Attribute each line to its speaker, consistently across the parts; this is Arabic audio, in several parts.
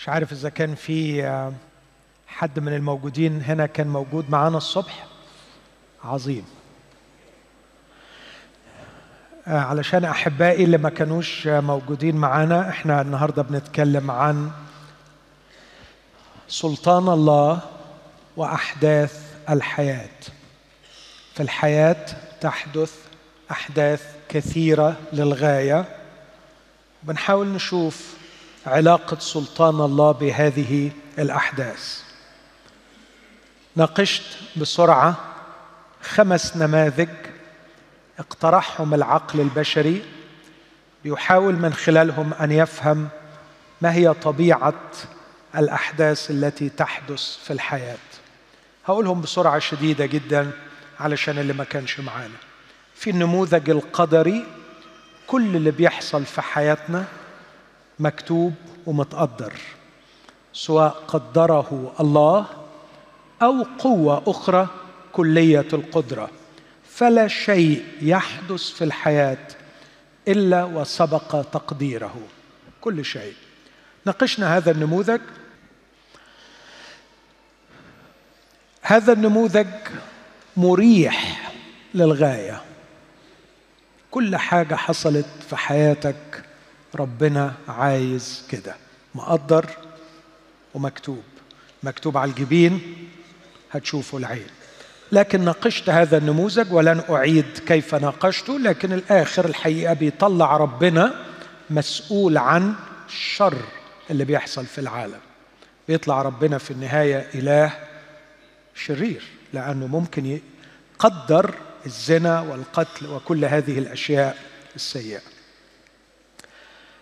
Speaker 1: مش عارف إذا كان في آه، حد من الموجودين هنا كان موجود معانا الصبح؟ عظيم. آه، علشان أحبائي اللي ما كانوش آه، موجودين معانا إحنا النهارده بنتكلم عن سلطان الله وأحداث الحياة. في الحياة تحدث أحداث كثيرة للغاية. بنحاول نشوف علاقة سلطان الله بهذه الأحداث. ناقشت بسرعة خمس نماذج اقترحهم العقل البشري بيحاول من خلالهم أن يفهم ما هي طبيعة الأحداث التي تحدث في الحياة. هقولهم بسرعة شديدة جدا علشان اللي ما كانش معانا. في النموذج القدري كل اللي بيحصل في حياتنا مكتوب ومتقدر سواء قدره الله أو قوة أخرى كلية القدرة. فلا شيء يحدث في الحياة إلا وسبق تقديره. كل شيء. ناقشنا هذا النموذج. هذا النموذج مريح للغاية. كل حاجة حصلت في حياتك ربنا عايز كده. مقدر ومكتوب. مكتوب على الجبين هتشوفه العين. لكن ناقشت هذا النموذج ولن أعيد كيف ناقشته لكن الآخر الحقيقة بيطلع ربنا مسؤول عن الشر اللي بيحصل في العالم. بيطلع ربنا في النهاية إله شرير لأنه ممكن يقدر الزنا والقتل وكل هذه الأشياء السيئة.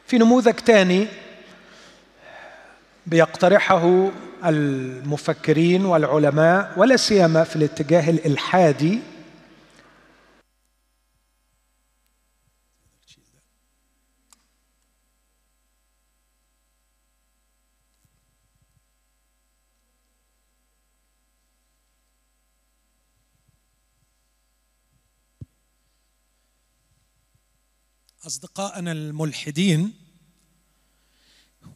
Speaker 1: في نموذج ثاني بيقترحه المفكرين والعلماء ولا سيما في الاتجاه الإلحادي أصدقائنا الملحدين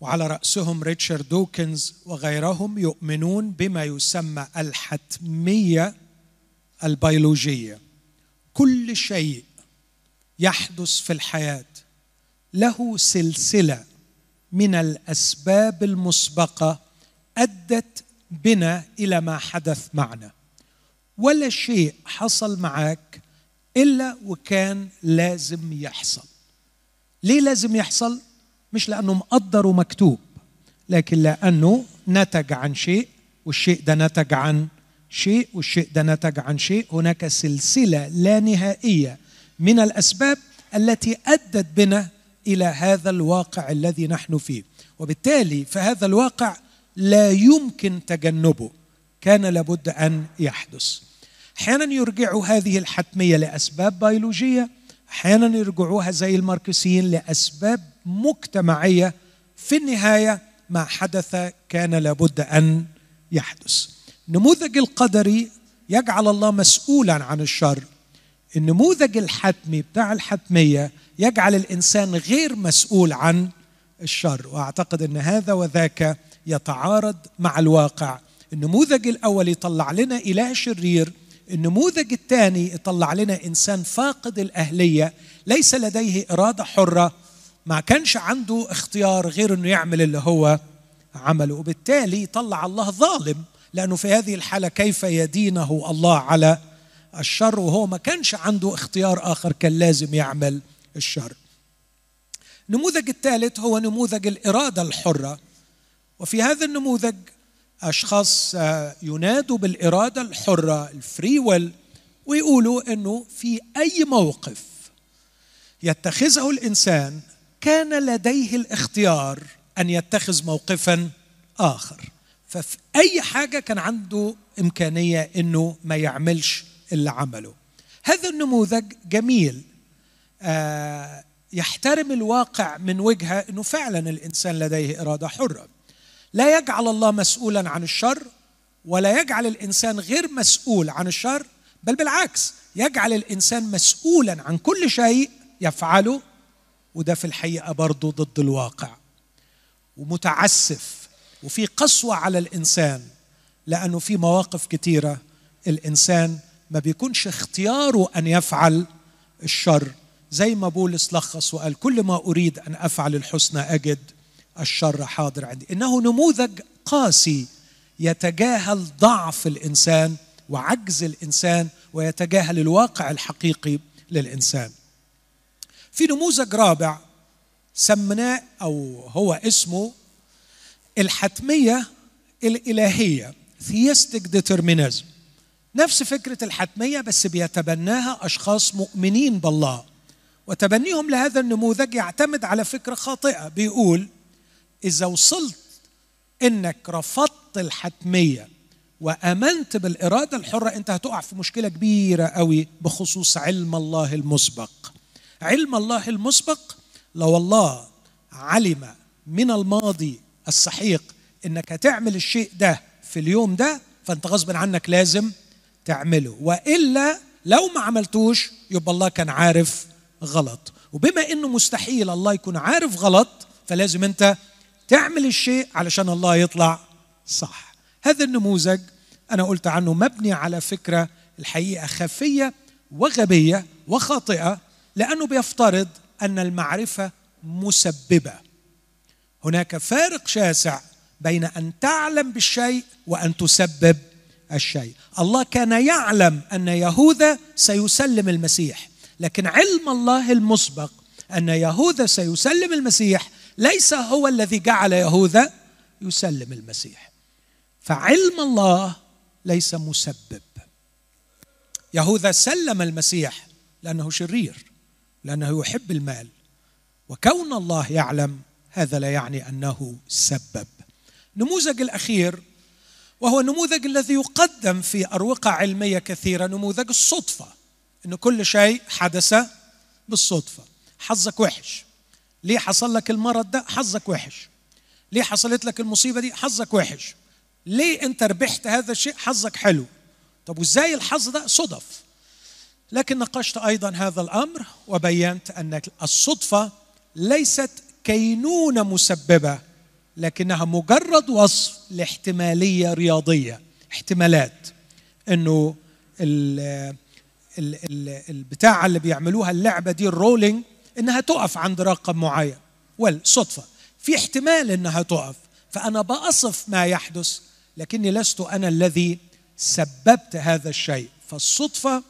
Speaker 1: وعلى رأسهم ريتشارد دوكنز وغيرهم يؤمنون بما يسمى الحتمية البيولوجية. كل شيء يحدث في الحياة له سلسلة من الأسباب المسبقة أدت بنا إلى ما حدث معنا. ولا شيء حصل معك إلا وكان لازم يحصل. ليه لازم يحصل؟ مش لأنه مقدر ومكتوب لكن لأنه نتج عن شيء والشيء ده نتج عن شيء والشيء ده نتج عن شيء. هناك سلسلة لا نهائية من الأسباب التي أدت بنا إلى هذا الواقع الذي نحن فيه. وبالتالي فهذا الواقع لا يمكن تجنبه. كان لابد أن يحدث. أحيانا يرجعوا هذه الحتمية لأسباب بيولوجية أحيانا يرجعوها زي الماركسيين لأسباب مجتمعية. في النهاية ما حدث كان لابد أن يحدث. النموذج القدري يجعل الله مسؤولا عن الشر. النموذج الحتمي بتاع الحتمية يجعل الإنسان غير مسؤول عن الشر وأعتقد إن هذا وذاك يتعارض مع الواقع. النموذج الأول يطلع لنا اله شرير النموذج الثاني يطلع لنا إنسان فاقد الأهلية ليس لديه إرادة حرة ما كانش عنده اختيار غير إنه يعمل اللي هو عمله. وبالتالي يطلع الله ظالم لأنه في هذه الحالة كيف يدينه الله على الشر؟ وهو ما كانش عنده اختيار آخر كان لازم يعمل الشر. النموذج الثالث هو نموذج الإرادة الحرة. وفي هذا النموذج أشخاص ينادوا بالإرادة الحرة الفري ويل ويقولوا إنه في أي موقف يتخذه الإنسان كان لديه الاختيار أن يتخذ موقفا آخر. ففي أي حاجة كان عنده إمكانية إنه ما يعملش اللي عمله. هذا النموذج جميل آه يحترم الواقع من وجهة إنه فعلا الإنسان لديه إرادة حرة. لا يجعل الله مسؤولا عن الشر ولا يجعل الإنسان غير مسؤول عن الشر بل بالعكس يجعل الإنسان مسؤولا عن كل شيء يفعله وده في الحقيقة برضه ضد الواقع. ومتعسف وفي قسوة على الإنسان لأنه في مواقف كثيره الإنسان ما بيكونش اختياره أن يفعل الشر. زي ما بولس لخص وقال كل ما أريد أن أفعل الحسنى أجد الشر حاضر عندي. إنه نموذج قاسي يتجاهل ضعف الإنسان وعجز الإنسان ويتجاهل الواقع الحقيقي للإنسان. في نموذج رابع سمناه أو هو اسمه الحتمية الإلهية theistic determinism. نفس فكرة الحتمية بس بيتبناها أشخاص مؤمنين بالله. وتبنيهم لهذا النموذج يعتمد على فكرة خاطئة. بيقول إذا وصلت إنك رفضت الحتمية وأمنت بالإرادة الحرة أنت هتقع في مشكلة كبيرة قوي بخصوص علم الله المسبق. علم الله المسبق لو الله علم من الماضي السحيق إنك هتعمل الشيء ده في اليوم ده فأنت غصب عنك لازم تعمله. وإلا لو ما عملتوش يبقى الله كان عارف غلط. وبما إنه مستحيل الله يكون عارف غلط فلازم أنت تعمل الشيء علشان الله يطلع صح. هذا النموذج أنا قلت عنه مبني على فكرة الحقيقة خفية وغبية وخاطئة لأنه بيفترض أن المعرفة مسببة. هناك فارق شاسع بين أن تعلم بالشيء وأن تسبب الشيء. الله كان يعلم أن يهوذا سيسلم المسيح لكن علم الله المسبق أن يهوذا سيسلم المسيح ليس هو الذي جعل يهوذا يسلم المسيح. فعلم الله ليس مسبب. يهوذا سلم المسيح لأنه شرير لأنه يحب المال. وكون الله يعلم هذا لا يعني أنه سبب. النموذج الأخير وهو النموذج الذي يقدم في أروقة علمية كثيرة نموذج الصدفة. إن كل شيء حدث بالصدفة. حظك وحش. ليه حصل لك المرض ده؟ حظك وحش. ليه حصلت لك المصيبة دي؟ حظك وحش. ليه انت ربحت هذا الشيء؟ حظك حلو. طب وازاي الحظ ده؟ صدف. لكن ناقشت أيضا هذا الأمر وبينت أن الصدفة ليست كينونة مسببة لكنها مجرد وصف لاحتمالية رياضية. احتمالات. إنه البتاع اللي بيعملوها اللعبة دي الرولينج إنها تقف عند رقم معين. والصدفه في احتمال إنها تقف. فأنا بأصف ما يحدث لكني لست أنا الذي سببت هذا الشيء. فالصدفة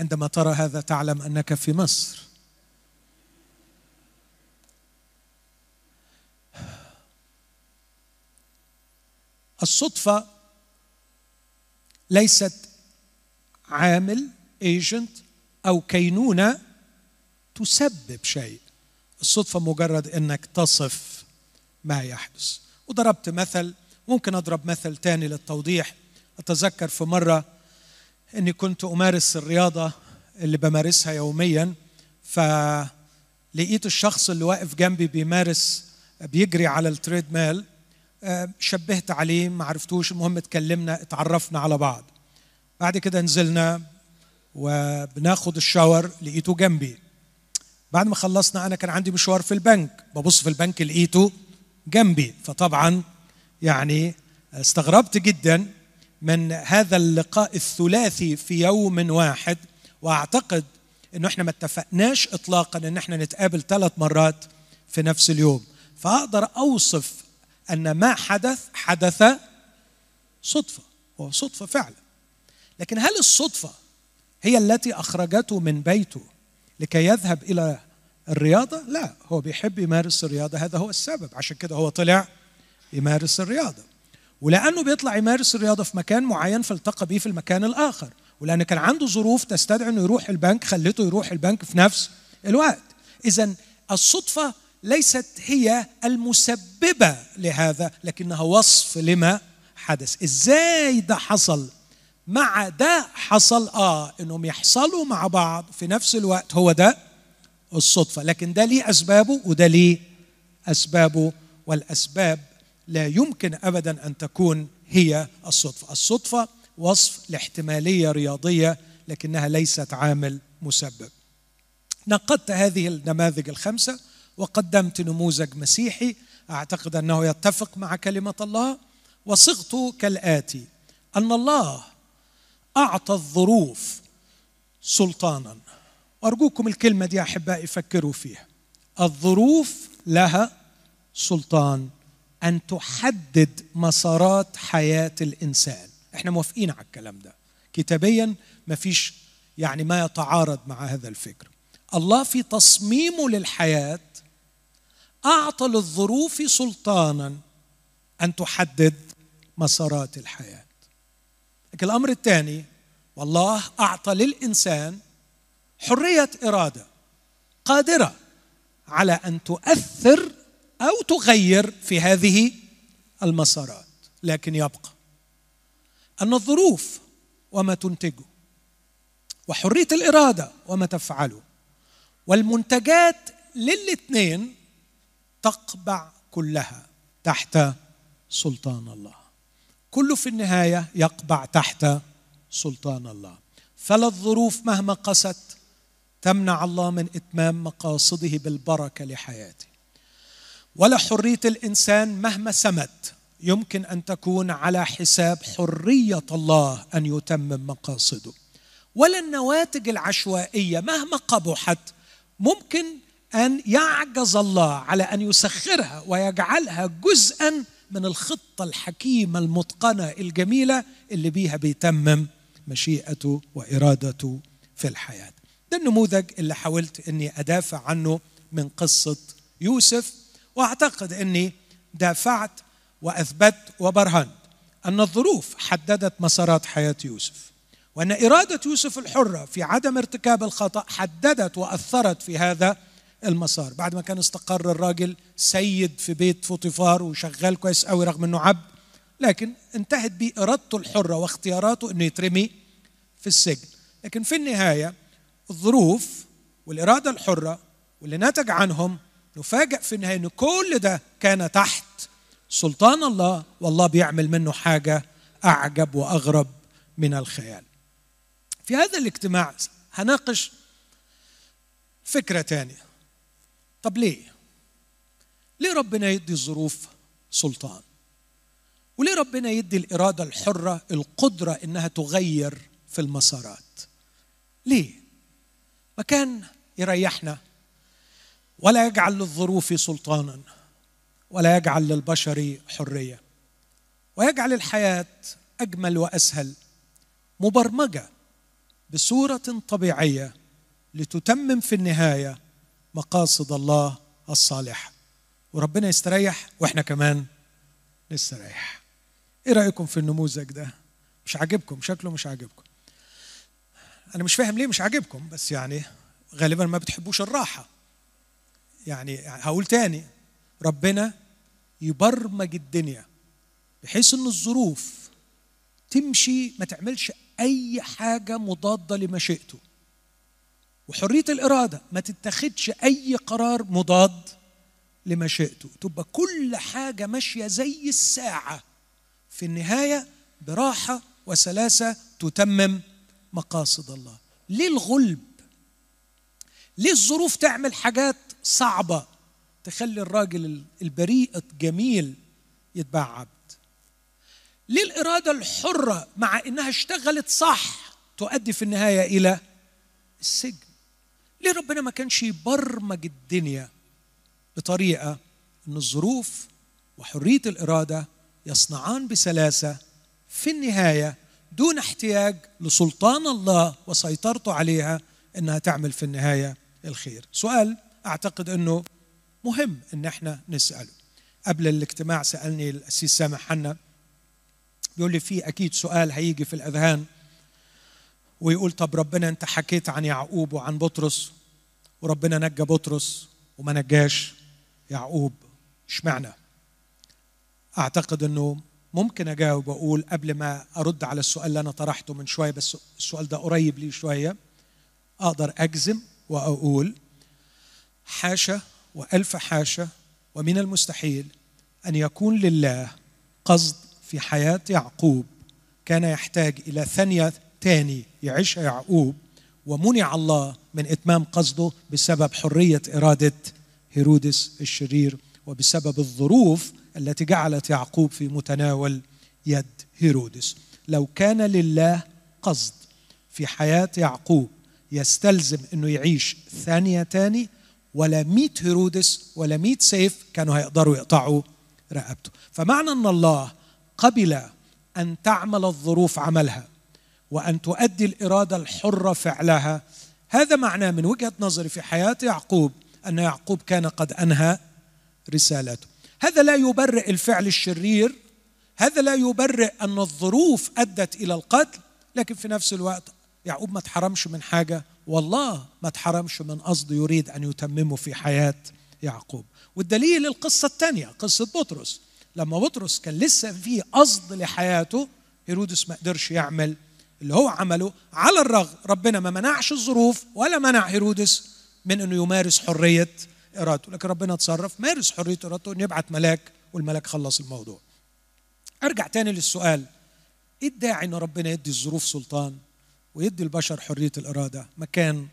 Speaker 1: عندما ترى هذا تعلم أنك في مصر. الصدفة ليست عامل ايجنت أو كينونة تسبب شيء. الصدفة مجرد إنك تصف ما يحدث. وضربت مثل ممكن أضرب مثل تاني للتوضيح. أتذكر في مرة إني كنت أمارس الرياضة اللي بمارسها يوميا فلقيت الشخص اللي واقف جنبي بيمارس بيجري على التريد ميل شبهت عليه ما عرفتوش. المهم اتكلمنا اتعرفنا على بعض. بعد كده نزلنا وبناخد الشاور لقيته جنبي. بعد ما خلصنا أنا كان عندي مشوار في البنك. ببص في البنك لقيته جنبي. فطبعا يعني استغربت جدا من هذا اللقاء الثلاثي في يوم واحد. وأعتقد إنه إحنا ما اتفقناش اطلاقا إن إحنا نتقابل ثلاث مرات في نفس اليوم. فأقدر أوصف أن ما حدث حدث صدفة هو صدفة فعلا. لكن هل الصدفة هي التي أخرجته من بيته لكي يذهب إلى الرياضة؟ لا هو بيحب يمارس الرياضة. هذا هو السبب. عشان كده هو طلع يمارس الرياضة. ولأنه بيطلع يمارس الرياضة في مكان معين فالتقى به في المكان الآخر. ولأن كان عنده ظروف تستدعي إنه يروح البنك خلته يروح البنك في نفس الوقت. اذا الصدفة ليست هي المسببة لهذا لكنها وصف لما حدث. إزاي ده حصل؟ مع ده حصل آه إنهم يحصلوا مع بعض في نفس الوقت هو ده الصدفة. لكن ده ليه أسبابه وده ليه أسبابه والأسباب لا يمكن ابدا أن تكون هي الصدفة. الصدفة وصف لاحتمالية رياضية لكنها ليست عامل مسبب. نقدت هذه النماذج الخمسة وقدمت نموذج مسيحي. أعتقد أنه يتفق مع كلمة الله. وصغت كالآتي أن الله أعطى الظروف سلطانا. وأرجوكم الكلمة دي أحبائي فكروا فيها. الظروف لها سلطان أن تحدد مسارات حياة الإنسان. إحنا موافقين على الكلام ده. كتابيا ما فيش يعني ما يتعارض مع هذا الفكر. الله في تصميمه للحياة أعطى للظروف سلطانا أن تحدد مسارات الحياة. لكن الأمر الثاني والله أعطى للإنسان حرية إرادة قادرة على أن تؤثر أو تغير في هذه المسارات لكن يبقى أن الظروف وما تنتجه وحرية الإرادة وما تفعله والمنتجات للاثنين تقبع كلها تحت سلطان الله. كله في النهاية يقبع تحت سلطان الله. فلا الظروف مهما قست تمنع الله من إتمام مقاصده بالبركة لحياته. ولا حرية الإنسان مهما سمت يمكن أن تكون على حساب حرية الله أن يتمم مقاصده. ولا النواتج العشوائية مهما قبحت ممكن أن يعجز الله على أن يسخرها ويجعلها جزءا من الخطة الحكيمة المتقنة الجميلة اللي بيها بيتمم مشيئته وارادته في الحياة. ده النموذج اللي حاولت إني أدافع عنه من قصة يوسف وأعتقد إني دافعت وأثبت وبرهنت أن الظروف حددت مسارات حياة يوسف وأن إرادة يوسف الحرة في عدم ارتكاب الخطأ حددت وأثرت في هذا المسار بعد ما كان استقر الراجل سيد في بيت فوطيفار وشغال كويس قوي رغم إنه عبد لكن انتهت بإرادته الحرة واختياراته إنه يترمي في السجن لكن في النهاية الظروف والإرادة الحرة واللي نتج عنهم نفاجأ في النهاية إن كل ده كان تحت سلطان الله والله بيعمل منه حاجة أعجب وأغرب من الخيال. في هذا الاجتماع هناقش فكرة ثانية. طب ليه؟ ليه ربنا يدي الظروف سلطان؟ وليه ربنا يدي الإرادة الحرة القدرة إنها تغير في المسارات؟ ليه؟ ما كان يريحنا ولا يجعل للظروف سلطانا ولا يجعل للبشر حرية ويجعل الحياة أجمل وأسهل مبرمجة بصورة طبيعية لتتمم في النهاية مقاصد الله الصالحة. وربنا يستريح وإحنا كمان نستريح. إيه رأيكم في النموذج ده؟ مش عاجبكم؟ شكله مش عاجبكم. أنا مش فاهم ليه مش عاجبكم بس يعني غالبا ما بتحبوش الراحة. يعني هقول تاني. ربنا يبرمج الدنيا بحيث إن الظروف تمشي ما تعملش أي حاجة مضادة لمشيئته وحرية الإرادة ما تتخذش أي قرار مضاد لمشيئته تبقى كل حاجة ماشية زي الساعة. في النهاية براحة وسلاسة تتمم مقاصد الله. ليه الغلب ليه الظروف تعمل حاجات صعبة تخلي الراجل البريء الجميل يتباع عبد. ليه الاراده الحرة مع إنها اشتغلت صح تؤدي في النهاية إلى السجن. ليه ربنا ما كانش يبرمج الدنيا بطريقة إن الظروف وحرية الإرادة يصنعان بسلاسة في النهاية دون احتياج لسلطان الله وسيطرته عليها إنها تعمل في النهاية الخير. سؤال أعتقد إنه مهم إن إحنا نسأله. قبل الاجتماع سألني الاسيس سامح حنا بيقول لي في أكيد سؤال هيجي في الأذهان. ويقول طب ربنا انت حكيت عن يعقوب وعن بطرس وربنا نجى بطرس وما نجاش. يعقوب اشمعنى؟ أعتقد إنه ممكن أجاوب وأقول قبل ما أرد على السؤال اللي أنا طرحته من شوية بس السؤال ده قريب لي شوية. أقدر أجزم وأقول حاشا وألف حاشا ومن المستحيل أن يكون لله قصد في حياة يعقوب كان يحتاج إلى ثانية تاني يعيشها يعقوب ومنع الله من إتمام قصده بسبب حرية إرادة هيرودس الشرير وبسبب الظروف التي جعلت يعقوب في متناول يد هيرودس. لو كان لله قصد في حياة يعقوب يستلزم إنه يعيش ثانية تاني ولا مئة هيرودس ولا مئة سيف كانوا هيقدروا يقطعوا رقبته. فمعنى إن الله قبل أن تعمل الظروف عملها. وأن تؤدي الإرادة الحرة فعلها. هذا معناه من وجهة نظري في حياة يعقوب أن يعقوب كان قد أنهى رسالته هذا لا يبرئ الفعل الشرير هذا لا يبرئ أن الظروف أدت إلى القتل لكن في نفس الوقت يعقوب ما تحرمش من حاجة والله ما تحرمش من قصد يريد أن يتممه في حياة يعقوب. والدليل القصة الثانية قصة بطرس. لما بطرس كان لسه في قصد لحياته هيرودس ما قدرش يعمل اللي هو عمله على الرغم ربنا ما منعش الظروف ولا منع هيرودس من إنه يمارس حرية ارادته لكن ربنا تصرف مارس حرية ارادته إنه يبعت ملاك والملاك خلص الموضوع. أرجع تاني للسؤال. إيه الداعي إن ربنا يدي الظروف سلطان ويدي البشر حرية الإرادة؟ مكان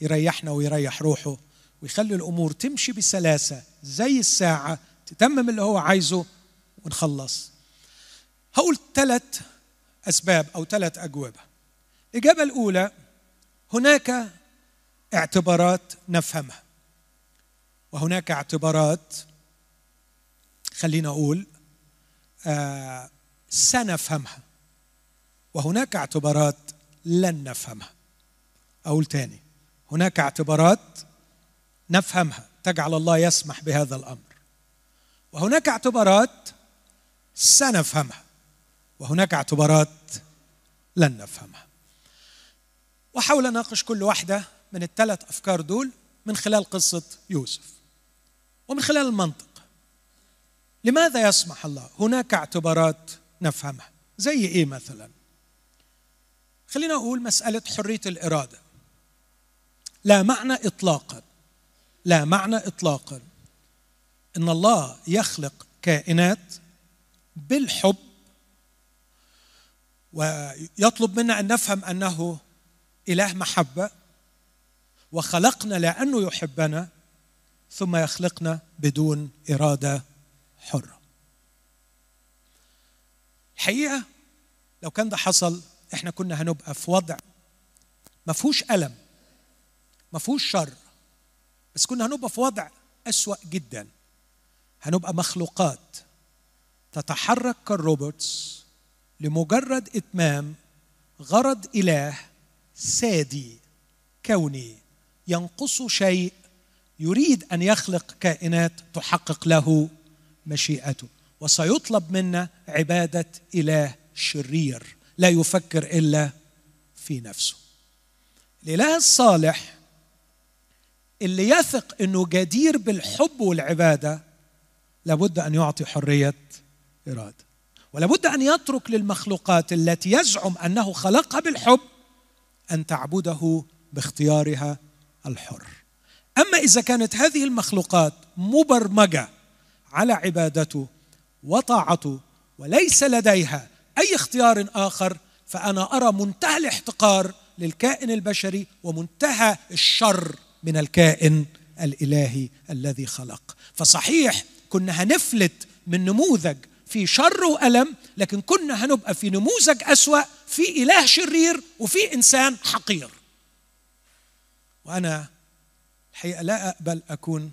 Speaker 1: يريحنا ويريح روحه ويخلي الأمور تمشي بسلاسة زي الساعة تتمم اللي هو عايزه ونخلص. هقول ثلاث أسباب أو ثلاث أجوبة. الإجابة الأولى هناك اعتبارات نفهمها. وهناك اعتبارات خلينا أقول آه سنفهمها. وهناك اعتبارات لن نفهمها. أقول تاني هناك اعتبارات نفهمها. تجعل الله يسمح بهذا الأمر. وهناك اعتبارات سنفهمها. وهناك اعتبارات لن نفهمها. وحاول أناقش كل واحدة من الثلاث أفكار دول من خلال قصة يوسف ومن خلال المنطق. لماذا يسمح الله؟ هناك اعتبارات نفهمها. زي إيه مثلا؟ خلينا أقول مسألة حرية الإرادة. لا معنى اطلاقا. لا معنى اطلاقا. إن الله يخلق كائنات بالحب ويطلب منا أن نفهم أنه إله محبة وخلقنا لأنه يحبنا ثم يخلقنا بدون إرادة حرة. الحقيقة لو كان ده حصل إحنا كنا هنبقى في وضع ما فيهوش ألم ما فيهوش شر بس كنا هنبقى في وضع أسوأ جدا. هنبقى مخلوقات تتحرك كالروبوتس لمجرد إتمام غرض إله سادي كوني ينقص شيء يريد أن يخلق كائنات تحقق له مشيئته وسيطلب منا عبادة إله شرير لا يفكر إلا في نفسه. الإله الصالح اللي يثق إنه جدير بالحب والعبادة لابد أن يعطي حرية إرادة. ولابد أن يترك للمخلوقات التي يزعم أنه خلقها بالحب أن تعبده باختيارها الحر. أما إذا كانت هذه المخلوقات مبرمجة على عبادته وطاعته وليس لديها أي اختيار آخر فأنا أرى منتهى الاحتقار للكائن البشري ومنتهى الشر من الكائن الإلهي الذي خلق. فصحيح كنا هنفلت من نموذج في شر وألم لكن كنا هنبقى في نموذج أسوأ في إله شرير وفي إنسان حقير. وأنا الحقيقة لا أقبل أكون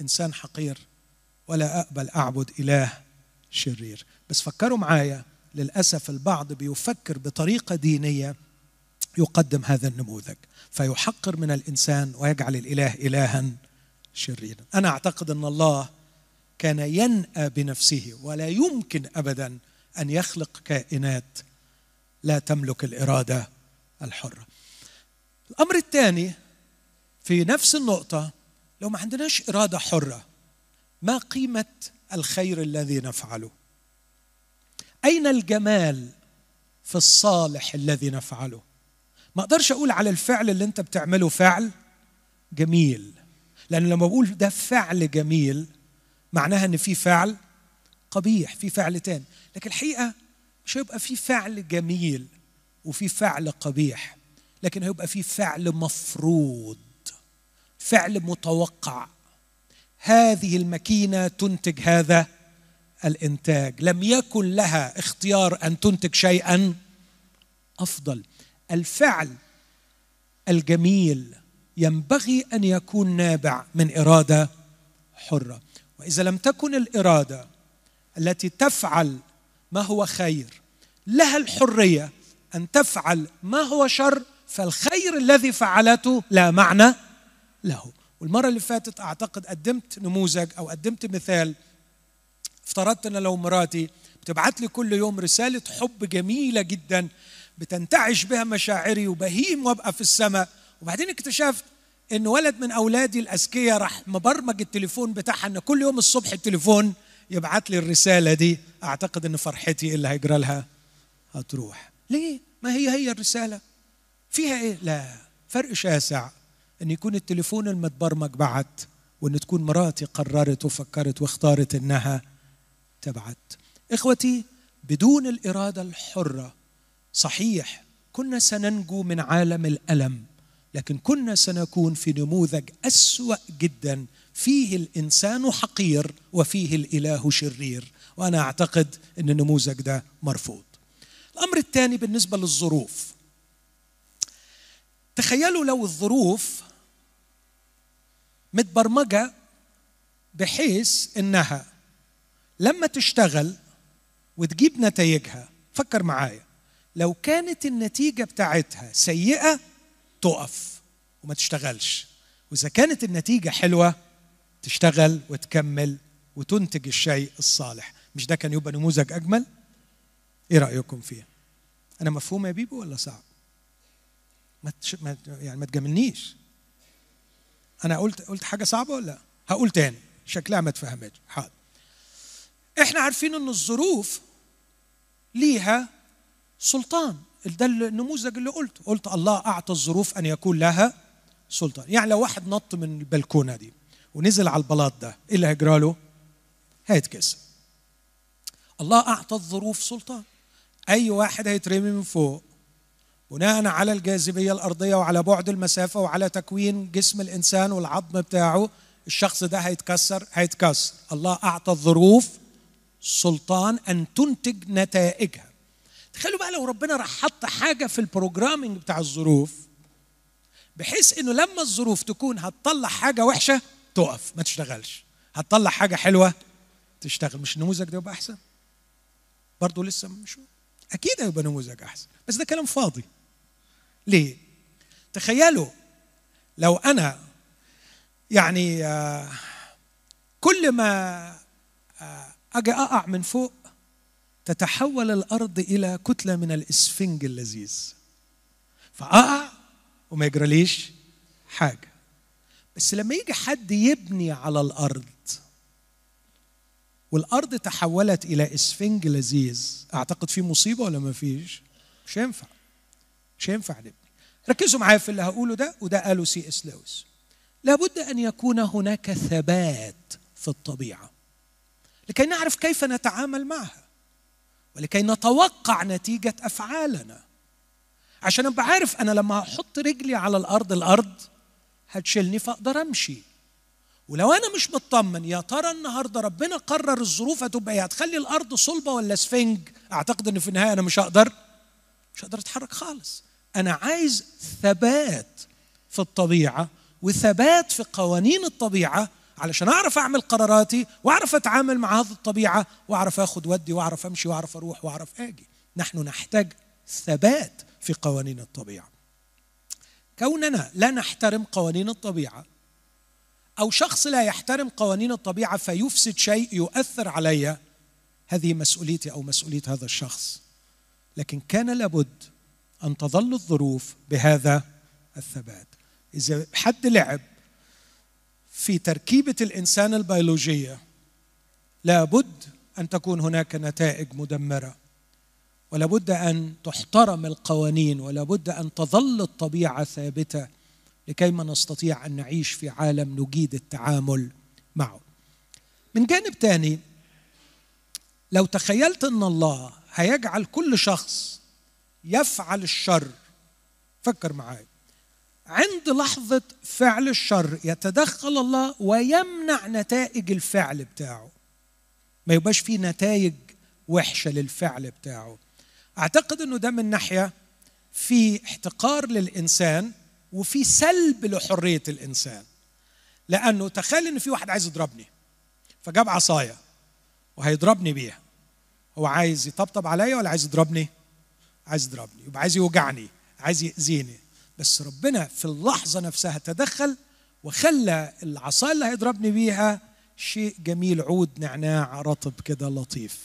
Speaker 1: إنسان حقير ولا أقبل أعبد إله شرير. بس فكروا معايا للأسف البعض بيفكر بطريقة دينية يقدم هذا النموذج فيحقر من الإنسان ويجعل الإله الها شريرا. أنا أعتقد إن الله كان ينأى بنفسه ولا يمكن ابدا أن يخلق كائنات لا تملك الإرادة الحرة. الأمر الثاني في نفس النقطة لو ما عندناش إرادة حرة ما قيمة الخير الذي نفعله؟ أين الجمال في الصالح الذي نفعله؟ ما أقدرش أقول على الفعل اللي أنت بتعمله فعل جميل لأن لما بقول ده فعل جميل معناها إن في فعل قبيح في فعل تاني. لكن الحقيقة مش هيبقى في فعل جميل وفي فعل قبيح لكن هيبقى في فعل مفروض فعل متوقع. هذه الماكينة تنتج هذا الإنتاج. لم يكن لها اختيار أن تنتج شيئا أفضل. الفعل الجميل ينبغي أن يكون نابع من إرادة حرة. وإذا لم تكن الإرادة التي تفعل ما هو خير لها الحرية أن تفعل ما هو شر فالخير الذي فعلته لا معنى له. والمرة اللي فاتت أعتقد قدمت نموذج أو قدمت مثال. افترضت أن لو مراتي بتبعت لي كل يوم رسالة حب جميلة جدا بتنتعش بها مشاعري وبهيم وأبقى في السماء. وبعدين اكتشفت إن ولد من أولادي الأذكياء راح مبرمج التليفون بتاعها إن كل يوم الصبح التليفون يبعت لي الرسالة دي. أعتقد إن فرحتي اللي هيجرى لها هتروح. ليه؟ ما هي هي الرسالة؟ فيها إيه؟ لا. فرق شاسع إن يكون التليفون المتبرمج بعت وإن تكون مراتي قررت وفكرت واختارت إنها تبعت. إخوتي بدون الإرادة الحرة صحيح كنا سننجو من عالم الألم. لكن كنا سنكون في نموذج أسوأ جدا. فيه الإنسان حقير وفيه الإله شرير وأنا أعتقد إن النموذج ده مرفوض. الأمر الثاني بالنسبة للظروف. تخيلوا لو الظروف متبرمجة بحيث إنها لما تشتغل وتجيب نتائجها فكر معايا لو كانت النتيجة بتاعتها سيئة تقف وما تشتغلش. وإذا كانت النتيجة حلوة تشتغل وتكمل وتنتج الشيء الصالح. مش ده كان يبقى نموذج أجمل؟ إيه رأيكم فيه؟ أنا مفهوم يا بيبو ولا صعب؟ ما, تش... ما يعني ما تجاملنيش. أنا قلت قلت حاجة صعبة ولا؟ هقول تاني. شكلها ما تفهمتش. حاضر. إحنا عارفين إن الظروف ليها سلطان. ده النموذج اللي قلته. قلت الله أعطى الظروف أن يكون لها سلطان. يعني لو واحد نط من البلكونة دي ونزل على البلاط ده إيه اللي هيجرى له؟ هيتكسر. الله أعطى الظروف سلطان. أي واحد هيترمي من فوق بناء على الجاذبية الأرضية وعلى بعد المسافة وعلى تكوين جسم الإنسان والعظم بتاعه الشخص ده هيتكسر هيتكسر. الله أعطى الظروف سلطان أن تنتج نتائجها. تخيلوا بقى لو ربنا راح حط حاجة في البروجرامينج بتاع الظروف بحيث إنه لما الظروف تكون هتطلع حاجة وحشة تقف ما تشتغلش. هتطلع حاجة حلوة تشتغل. مش النموذج ده يبقى أحسن؟ برضه لسه مش أكيد هيبقى نموذج أحسن. بس ده كلام فاضي. ليه؟ تخيلوا لو أنا يعني آه، كل ما آه، أجي أقع من فوق تتحول الأرض إلى كتلة من الإسفنج اللذيذ. فاقع وما يجراليش حاجة. بس لما يجي حد يبني على الأرض والأرض تحولت إلى إسفنج لذيذ أعتقد في مصيبة ولا ما فيش؟ مش هينفع مش هينفع نبني. ركزوا معايا في اللي هقوله ده وده قاله سي إس لويس. لابد أن يكون هناك ثبات في الطبيعة. لكي نعرف كيف نتعامل معها. ولكي نتوقع نتيجة أفعالنا. عشان أبقى عارف أنا لما أحط رجلي على الأرض الأرض هتشيلني فأقدر أمشي. ولو أنا مش مطمن يا ترى النهارده ربنا قرر الظروف هتبقى إيه؟ هتخلي الأرض صلبة ولا سفنج؟ أعتقد إن في النهاية أنا مش هقدر. مش هقدر أتحرك خالص. أنا عايز ثبات في الطبيعة وثبات في قوانين الطبيعة علشان أعرف أعمل قراراتي وأعرف أتعامل مع هذه الطبيعة وأعرف اخد ودي وأعرف أمشي وأعرف أروح وأعرف آجي. نحن نحتاج ثبات في قوانين الطبيعة. كوننا لا نحترم قوانين الطبيعة أو شخص لا يحترم قوانين الطبيعة فيفسد شيء يؤثر علي هذه مسؤوليتي أو مسؤولية هذا الشخص. لكن كان لابد أن تظل الظروف بهذا الثبات. إذا حد لعب في تركيبة الإنسان البيولوجية. لابد أن تكون هناك نتائج مدمرة. ولابد أن تحترم القوانين. ولابد أن تظل الطبيعة ثابتة لكيما نستطيع أن نعيش في عالم نجيد التعامل معه. من جانب ثاني لو تخيلت أن الله هيجعل كل شخص يفعل الشر فكر معايا. عند لحظة فعل الشر يتدخل الله ويمنع نتائج الفعل بتاعه. ما يبقاش فيه نتائج وحشة للفعل بتاعه. أعتقد أنه ده من ناحية في احتقار للإنسان وفي سلب لحرية الإنسان. لأنه تخيل أن في واحد عايز يضربني فجاب عصاية وهيضربني بيها. هو عايز يطبطب عليا ولا عايز يضربني؟ عايز يضربني. يبقى عايز يوجعني عايز يأذيني. بس ربنا في اللحظة نفسها تدخل وخلى العصا اللي هيضربني بيها شيء جميل عود نعناع رطب كده لطيف.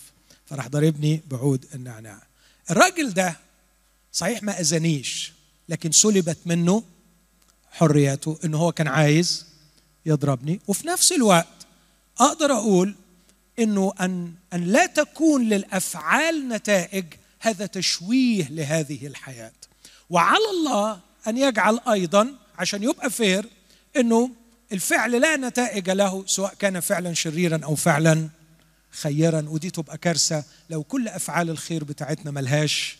Speaker 1: فراح ضربني بعود النعناع. الراجل ده صحيح ما أذانيش لكن سلبت منه حريته انه هو كان عايز يضربني. وفي نفس الوقت أقدر أقول إنه أن أن لا تكون للأفعال نتائج هذا تشويه لهذه الحياة. وعلى الله أن يجعل أيضا عشان يبقى فير إنه الفعل لا نتائج له سواء كان فعلا شريرا أو فعلا خيرا ودي تبقى كارثة لو كل أفعال الخير بتاعتنا ملهاش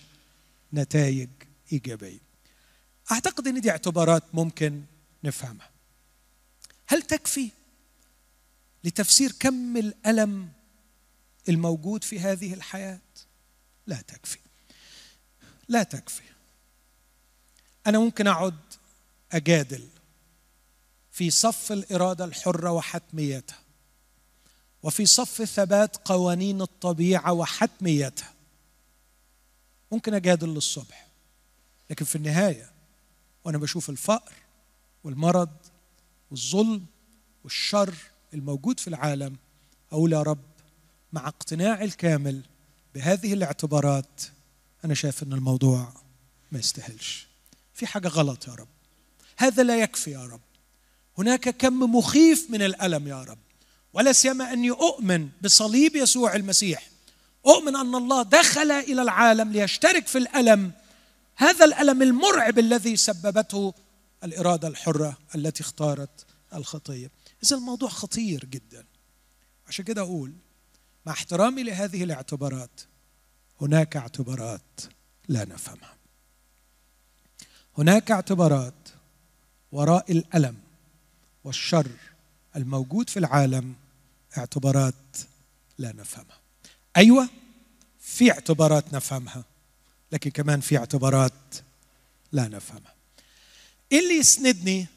Speaker 1: نتائج إيجابية. أعتقد إن دي اعتبارات ممكن نفهمها. هل تكفي لتفسير كم الألم الموجود في هذه الحياة؟ لا تكفي. لا تكفي. أنا ممكن أقعد أجادل في صف الإرادة الحرة وحتميتها وفي صف ثبات قوانين الطبيعة وحتميتها. ممكن أجادل للصبح لكن في النهاية وأنا بشوف الفقر والمرض والظلم والشر الموجود في العالم أقول يا رب مع اقتناعي الكامل بهذه الاعتبارات أنا شايف إن الموضوع ما يستاهلش. في حاجة غلط يا رب. هذا لا يكفي يا رب. هناك كم مخيف من الألم يا رب. ولا سيما أني أؤمن بصليب يسوع المسيح. أؤمن أن الله دخل إلى العالم ليشترك في الألم. هذا الألم المرعب الذي سببته الإرادة الحرة التي اختارت الخطية. إذا الموضوع خطير جدا. عشان كده أقول مع احترامي لهذه الاعتبارات هناك اعتبارات لا نفهمها. هناك اعتبارات وراء الألم والشر الموجود في العالم اعتبارات لا نفهمها. أيوه في اعتبارات نفهمها لكن كمان في اعتبارات لا نفهمها. إيه اللي يسندني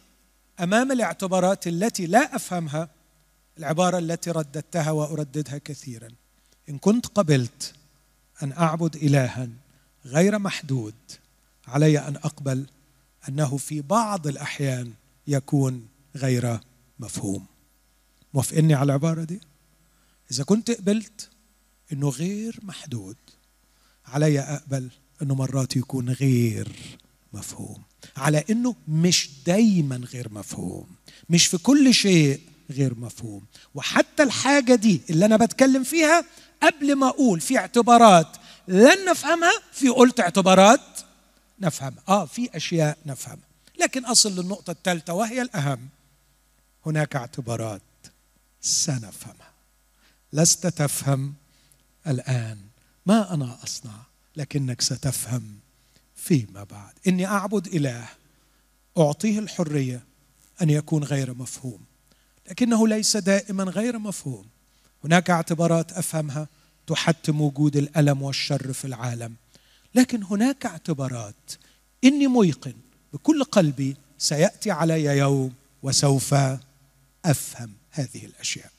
Speaker 1: أمام الاعتبارات التي لا أفهمها العبارة التي رددتها وأرددها كثيرا إن كنت قبلت أن أعبد الها غير محدود علي أن أقبل أنه في بعض الأحيان يكون غير مفهوم. موافقني على العبارة دي؟ إذا كنت قبلت إنه غير محدود علي أقبل إنه مرات يكون غير مفهوم. على إنه مش دايما غير مفهوم مش في كل شيء غير مفهوم. وحتى الحاجة دي اللي أنا بتكلم فيها قبل ما أقول في اعتبارات لن نفهمها في قلت اعتبارات نفهمها آه في أشياء نفهمها لكن أصل للنقطة الثالثة وهي الأهم. هناك اعتبارات سنفهمها. لست تفهم الآن ما أنا أصنع لكنك ستفهم فيما بعد. إني أعبد إله أعطيه الحرية أن يكون غير مفهوم لكنه ليس دائما غير مفهوم. هناك اعتبارات أفهمها تحتم وجود الألم والشر في العالم. لكن هناك اعتبارات. إني ميقن بكل قلبي سيأتي علي يوم وسوف أفهم هذه الأشياء.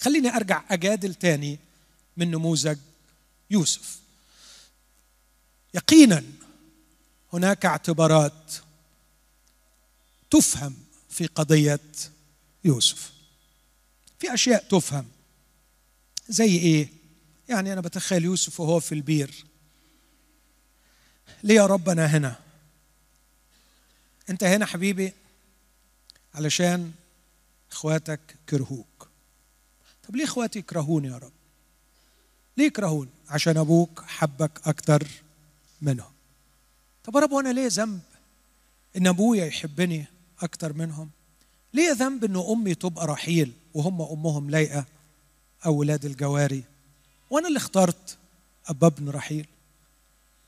Speaker 1: خليني أرجع أجادل تاني من نموذج يوسف. يقينا هناك اعتبارات تفهم في قضية يوسف. في أشياء تفهم. زي إيه؟ يعني أنا بتخيل يوسف وهو في البير. ليه يا رب أنا هنا. انت هنا حبيبي علشان اخواتك كرهوك طب ليه اخواتي يكرهوني يا رب؟ ليه يكرهوني؟ عشان أبوك حبك أكتر منهم. طب يا رب وأنا ليه ذنب ان ابويا يحبني أكتر منهم؟ ليه ذنب ان امي تبقى رحيل وهم امهم لايقة أو ولاد الجواري وأنا اللي اخترت ابا ابن رحيل؟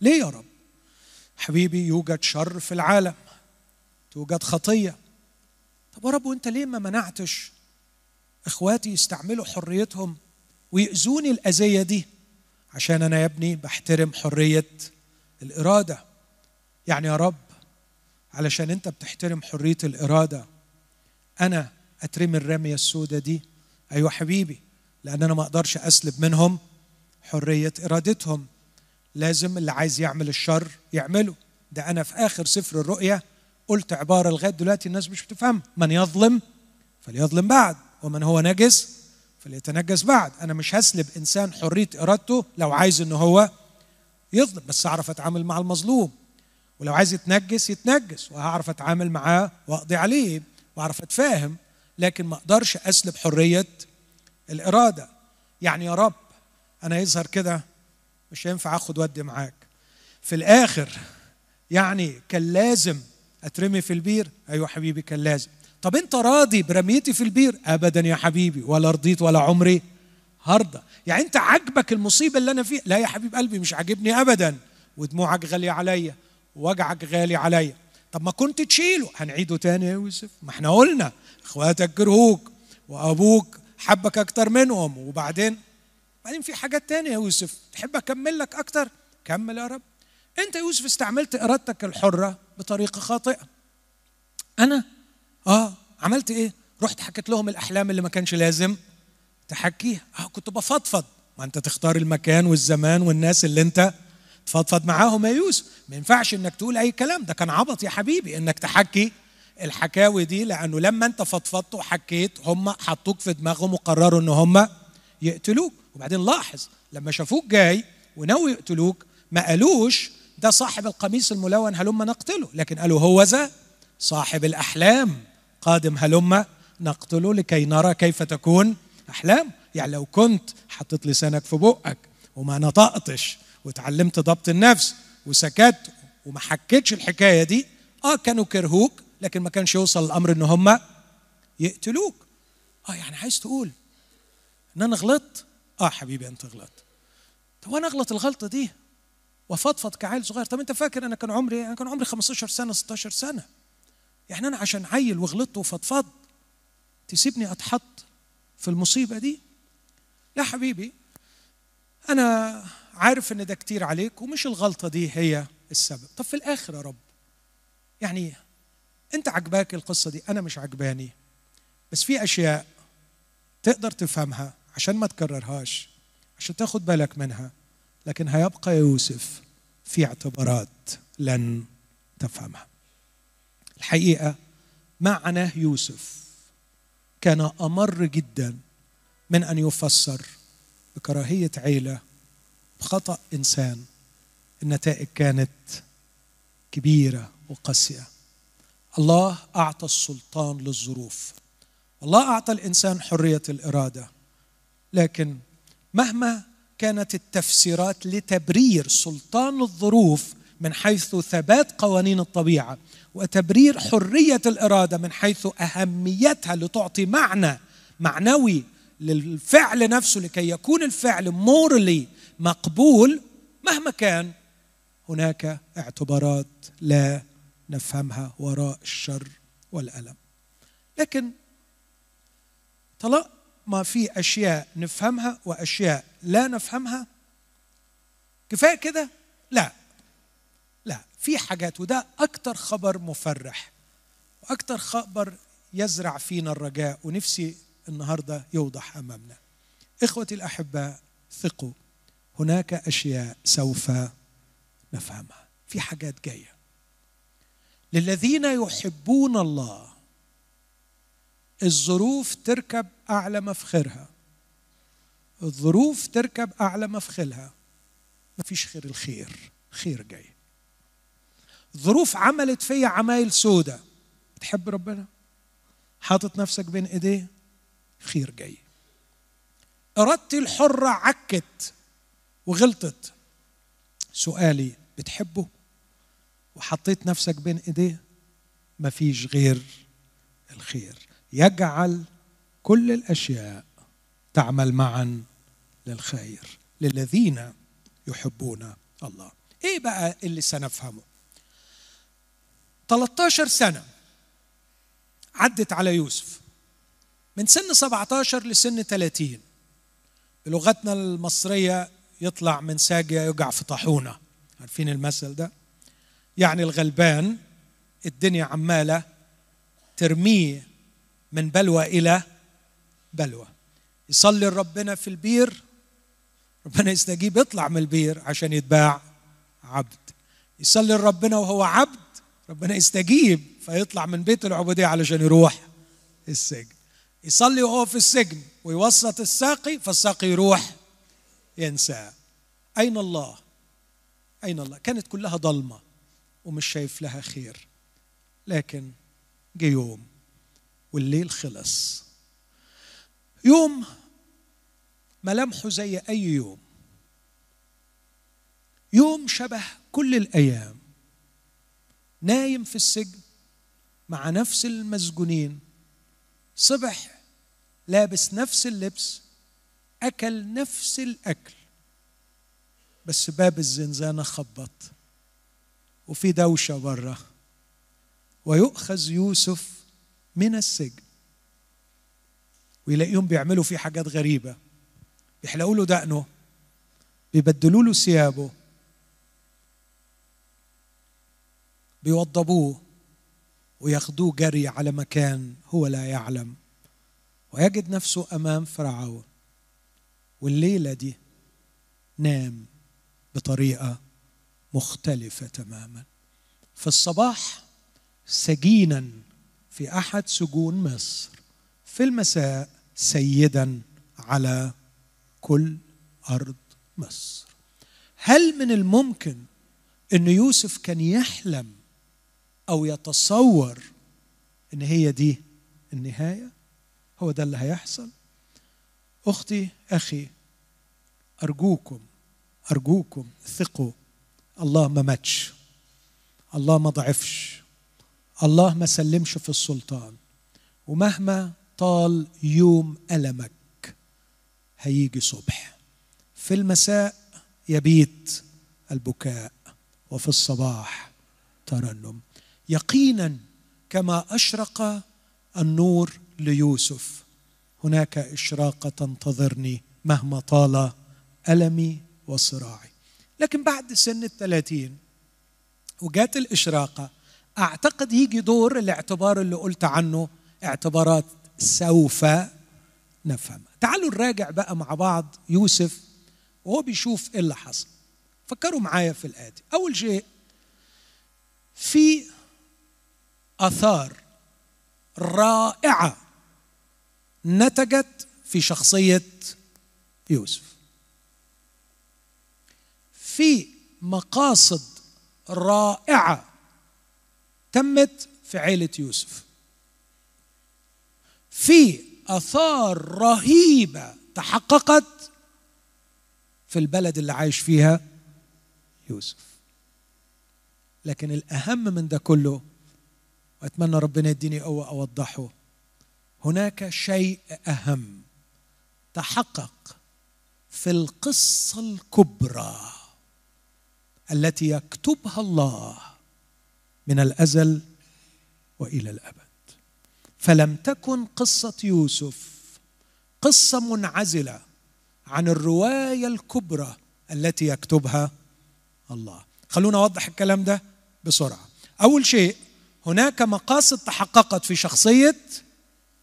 Speaker 1: ليه يا رب؟ حبيبي يوجد شر في العالم توجد خطية. طب يا رب وانت ليه ما منعتش إخواتي يستعملوا حريتهم ويأذوني الأذية دي؟ عشان أنا يا ابني بحترم حرية الإرادة. يعني يا رب علشان أنت بتحترم حرية الإرادة أنا أترمي الرمية السوداء دي. أيوة حبيبي لأن أنا ما أقدرش أسلب منهم حرية إرادتهم. لازم اللي عايز يعمل الشر يعمله. ده أنا في آخر سفر الرؤيا قلت عبارة لغاية دلوقتي الناس مش بتفهم. من يظلم فليظلم بعد ومن هو نجس فليتنجس بعد. أنا مش هسلب إنسان حرية إرادته لو عايز إن هو يظلم بس أعرف أتعامل مع المظلوم. ولو عايز يتنجس يتنجس وهعرف أتعامل معاه وأقضي عليه وأعرف أتفاهم لكن ما أقدرش أسلب حرية الإرادة. يعني يا رب أنا يظهر كده مش هينفع أخد ودي معاك. في الآخر يعني كان لازم أترمي في البير؟ أيوة حبيبي كان لازم. طب أنت راضي برميتي في البير؟ أبدا يا حبيبي ولا رضيت ولا عمري. هرضى. يعني أنت عاجبك المصيبة اللي أنا فيها؟ لا يا حبيب قلبي مش عاجبني أبدا. ودموعك غالية عليا ووجعك غالي عليا. طب ما كنت تشيله. هنعيده تاني يا يوسف؟ ما إحنا قلنا إخواتك كرهوك وأبوك حبك أكتر منهم وبعدين؟ بعدين في حاجات تانية يا يوسف. تحب أكمل لك أكتر؟ كمل يا رب. أنت يا يوسف استعملت إرادتك الحرة بطريقة خاطئة. أنا؟ آه. عملت إيه؟ رحت حكيت لهم الأحلام اللي ما كانش لازم. تحكيها آه كنت بفضفض. ما أنت تختار المكان والزمان والناس اللي أنت تفضفض معاهم يا يوسف. ما ينفعش إنك تقول أي كلام. ده كان عبط يا حبيبي إنك تحكي الحكاوي دي لأنه لما أنت فضفضت وحكيت هم حطوك في دماغهم وقرروا إن هم يقتلوك. وبعدين لاحظ لما شافوك جاي وناوي يقتلوك ما قالوش ده صاحب القميص الملون هلم نقتله لكن قالوا هو ذا صاحب الأحلام. قادم هلم نقتله لكي نرى كيف تكون أحلام. يعني لو كنت حطيت لسانك في بقك وما نطقتش وتعلمت ضبط النفس وسكت وما حكيتش الحكاية دي آه كانوا كرهوك لكن ما كانش يوصل الأمر إن هم يقتلوك. آه يعني عايز تقول إن أنا غلطت؟ آه حبيبي أنت غلطت. طب أنا أغلط الغلطة دي؟ وفضفض كعيل صغير. طب أنت فاكر أنا كان عمري أنا كان عمري 15 سنة 16 سنة. يعني أنا عشان عيل وغلطت وفضفض تسيبني أتحط في المصيبة دي؟ لا حبيبي أنا عارف إن ده كتير عليك ومش الغلطة دي هي السبب. طب في الآخر يا رب يعني أنت عجباك القصة دي أنا مش عجباني. بس في أشياء تقدر تفهمها. عشان ما تكررهاش عشان تاخد بالك منها. لكن هيبقى يوسف في اعتبارات لن تفهمها. الحقيقة معنى يوسف كان أمر جدا من أن يفسر بكراهية عيلة بخطأ إنسان النتائج كانت كبيرة وقاسية. الله أعطى السلطان للظروف. الله أعطى الإنسان حرية الإرادة. لكن مهما كانت التفسيرات لتبرير سلطان الظروف من حيث ثبات قوانين الطبيعة وتبرير حرية الإرادة من حيث أهميتها لتعطي معنى معنوي للفعل نفسه لكي يكون الفعل مورلي مقبول مهما كان هناك اعتبارات لا نفهمها وراء الشر والألم. لكن طلاق ما في أشياء نفهمها وأشياء لا نفهمها. كفاية كده؟ لا. لا في حاجات وده أكتر خبر مفرح وأكتر خبر يزرع فينا الرجاء ونفسي النهارده يوضح أمامنا. إخوتي الأحباء ثقوا هناك أشياء سوف نفهمها. في حاجات جاية. للذين يحبون الله الظروف تركب أعلى مفخرها. الظروف تركب أعلى مفخلها مفيش غير الخير خير جاي. الظروف عملت فيا عمايل سودة. تحب ربنا؟ حاطط نفسك بين إيديه؟ خير جاي. إرادتي الحرة عكت وغلطت. سؤالي بتحبه؟ وحطيت نفسك بين إيديه؟ مفيش غير الخير. يجعل كل الأشياء تعمل معا للخير للذين يحبون الله. إيه بقى اللي سنفهمه؟ 13 سنة عدت على يوسف. من سن 17 لسن 30 بلغتنا المصرية يطلع من ساقية يقع في طاحونة. عارفين المثل ده؟ يعني الغلبان الدنيا عمالة ترميه من بلوى إلى بلوى. يصلي ربنا في البير ربنا يستجيب يطلع من البير عشان يتباع عبد. يصلي ربنا وهو عبد ربنا يستجيب فيطلع من بيت العبودية علشان يروح السجن. يصلي وهو في السجن ويوسط الساقي فالساقي يروح ينساه أين الله؟ أين الله؟ كانت كلها ضلمة ومش شايف لها خير. لكن جه يوم والليل خلص. يوم ملامحه زي أي يوم. يوم شبه كل الأيام. نايم في السجن مع نفس المسجونين. صبح لابس نفس اللبس أكل نفس الأكل. بس باب الزنزانة خبط وفي دوشة بره. ويؤخذ يوسف من السجن. ويلاقيهم بيعملوا فيه حاجات غريبة. بيحلقوا له دقنه. بيبدلوا له ثيابه. بيوضبوه. وياخدوه جري على مكان هو لا يعلم. ويجد نفسه أمام فرعون. والليلة دي نام بطريقة مختلفة تماما. في الصباح سجينا. في أحد سجون مصر في المساء سيدا على كل أرض مصر. هل من الممكن إن يوسف كان يحلم أو يتصور إن هي دي النهاية؟ هو ده اللي هيحصل. أختي أخي أرجوكم أرجوكم ثقوا. الله ما ماتش. الله ما ضعفش. الله ما سلمش في السلطان. ومهما طال يوم ألمك هيجي صبح. في المساء يبيت البكاء وفي الصباح ترنم. يقينا كما أشرق النور ليوسف. هناك إشراقة تنتظرني مهما طال ألمي وصراعي. لكن بعد سن الثلاثين وجات الإشراقة أعتقد يجي دور الاعتبار اللي قلت عنه اعتبارات سوف نفهم. تعالوا نراجع بقى مع بعض يوسف وهو بيشوف إيه اللي حصل. فكروا معايا في الآتي. أول شيء في آثار رائعة نتجت في شخصية يوسف. في مقاصد رائعة تمت في عيلة يوسف. في آثار رهيبة تحققت في البلد اللي عايش فيها يوسف. لكن الأهم من ده كله وأتمنى ربنا يديني قوة أوضحه هناك شيء أهم تحقق في القصة الكبرى التي يكتبها الله من الأزل وإلى الأبد. فلم تكن قصة يوسف قصة منعزلة عن الرواية الكبرى التي يكتبها الله. خلونا أوضح الكلام ده بسرعة. أول شيء هناك مقاصد تحققت في شخصية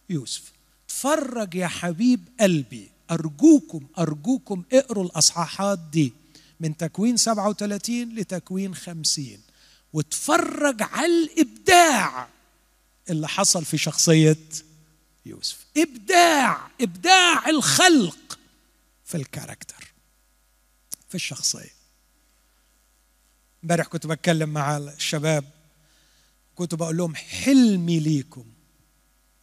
Speaker 1: يوسف. تفرج يا حبيب قلبي أرجوكم أرجوكم اقروا الأصحاحات دي من تكوين 37 لتكوين 50 وتفرج على الإبداع اللي حصل في شخصية يوسف. إبداع إبداع الخلق في الكاركتر في الشخصية. امبارح كنت بتكلم مع الشباب كنت بقول لهم حلمي ليكم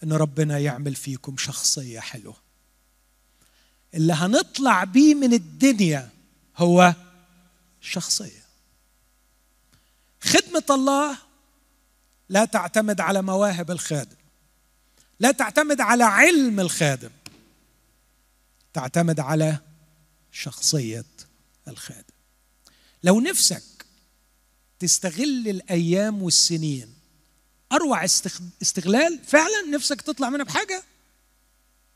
Speaker 1: إن ربنا يعمل فيكم شخصية حلوة. اللي هنطلع بيه من الدنيا هو شخصية. خدمة الله لا تعتمد على مواهب الخادم لا تعتمد على علم الخادم تعتمد على شخصية الخادم. لو نفسك تستغل الأيام والسنين أروع استغلال فعلا نفسك تطلع منها بحاجة؟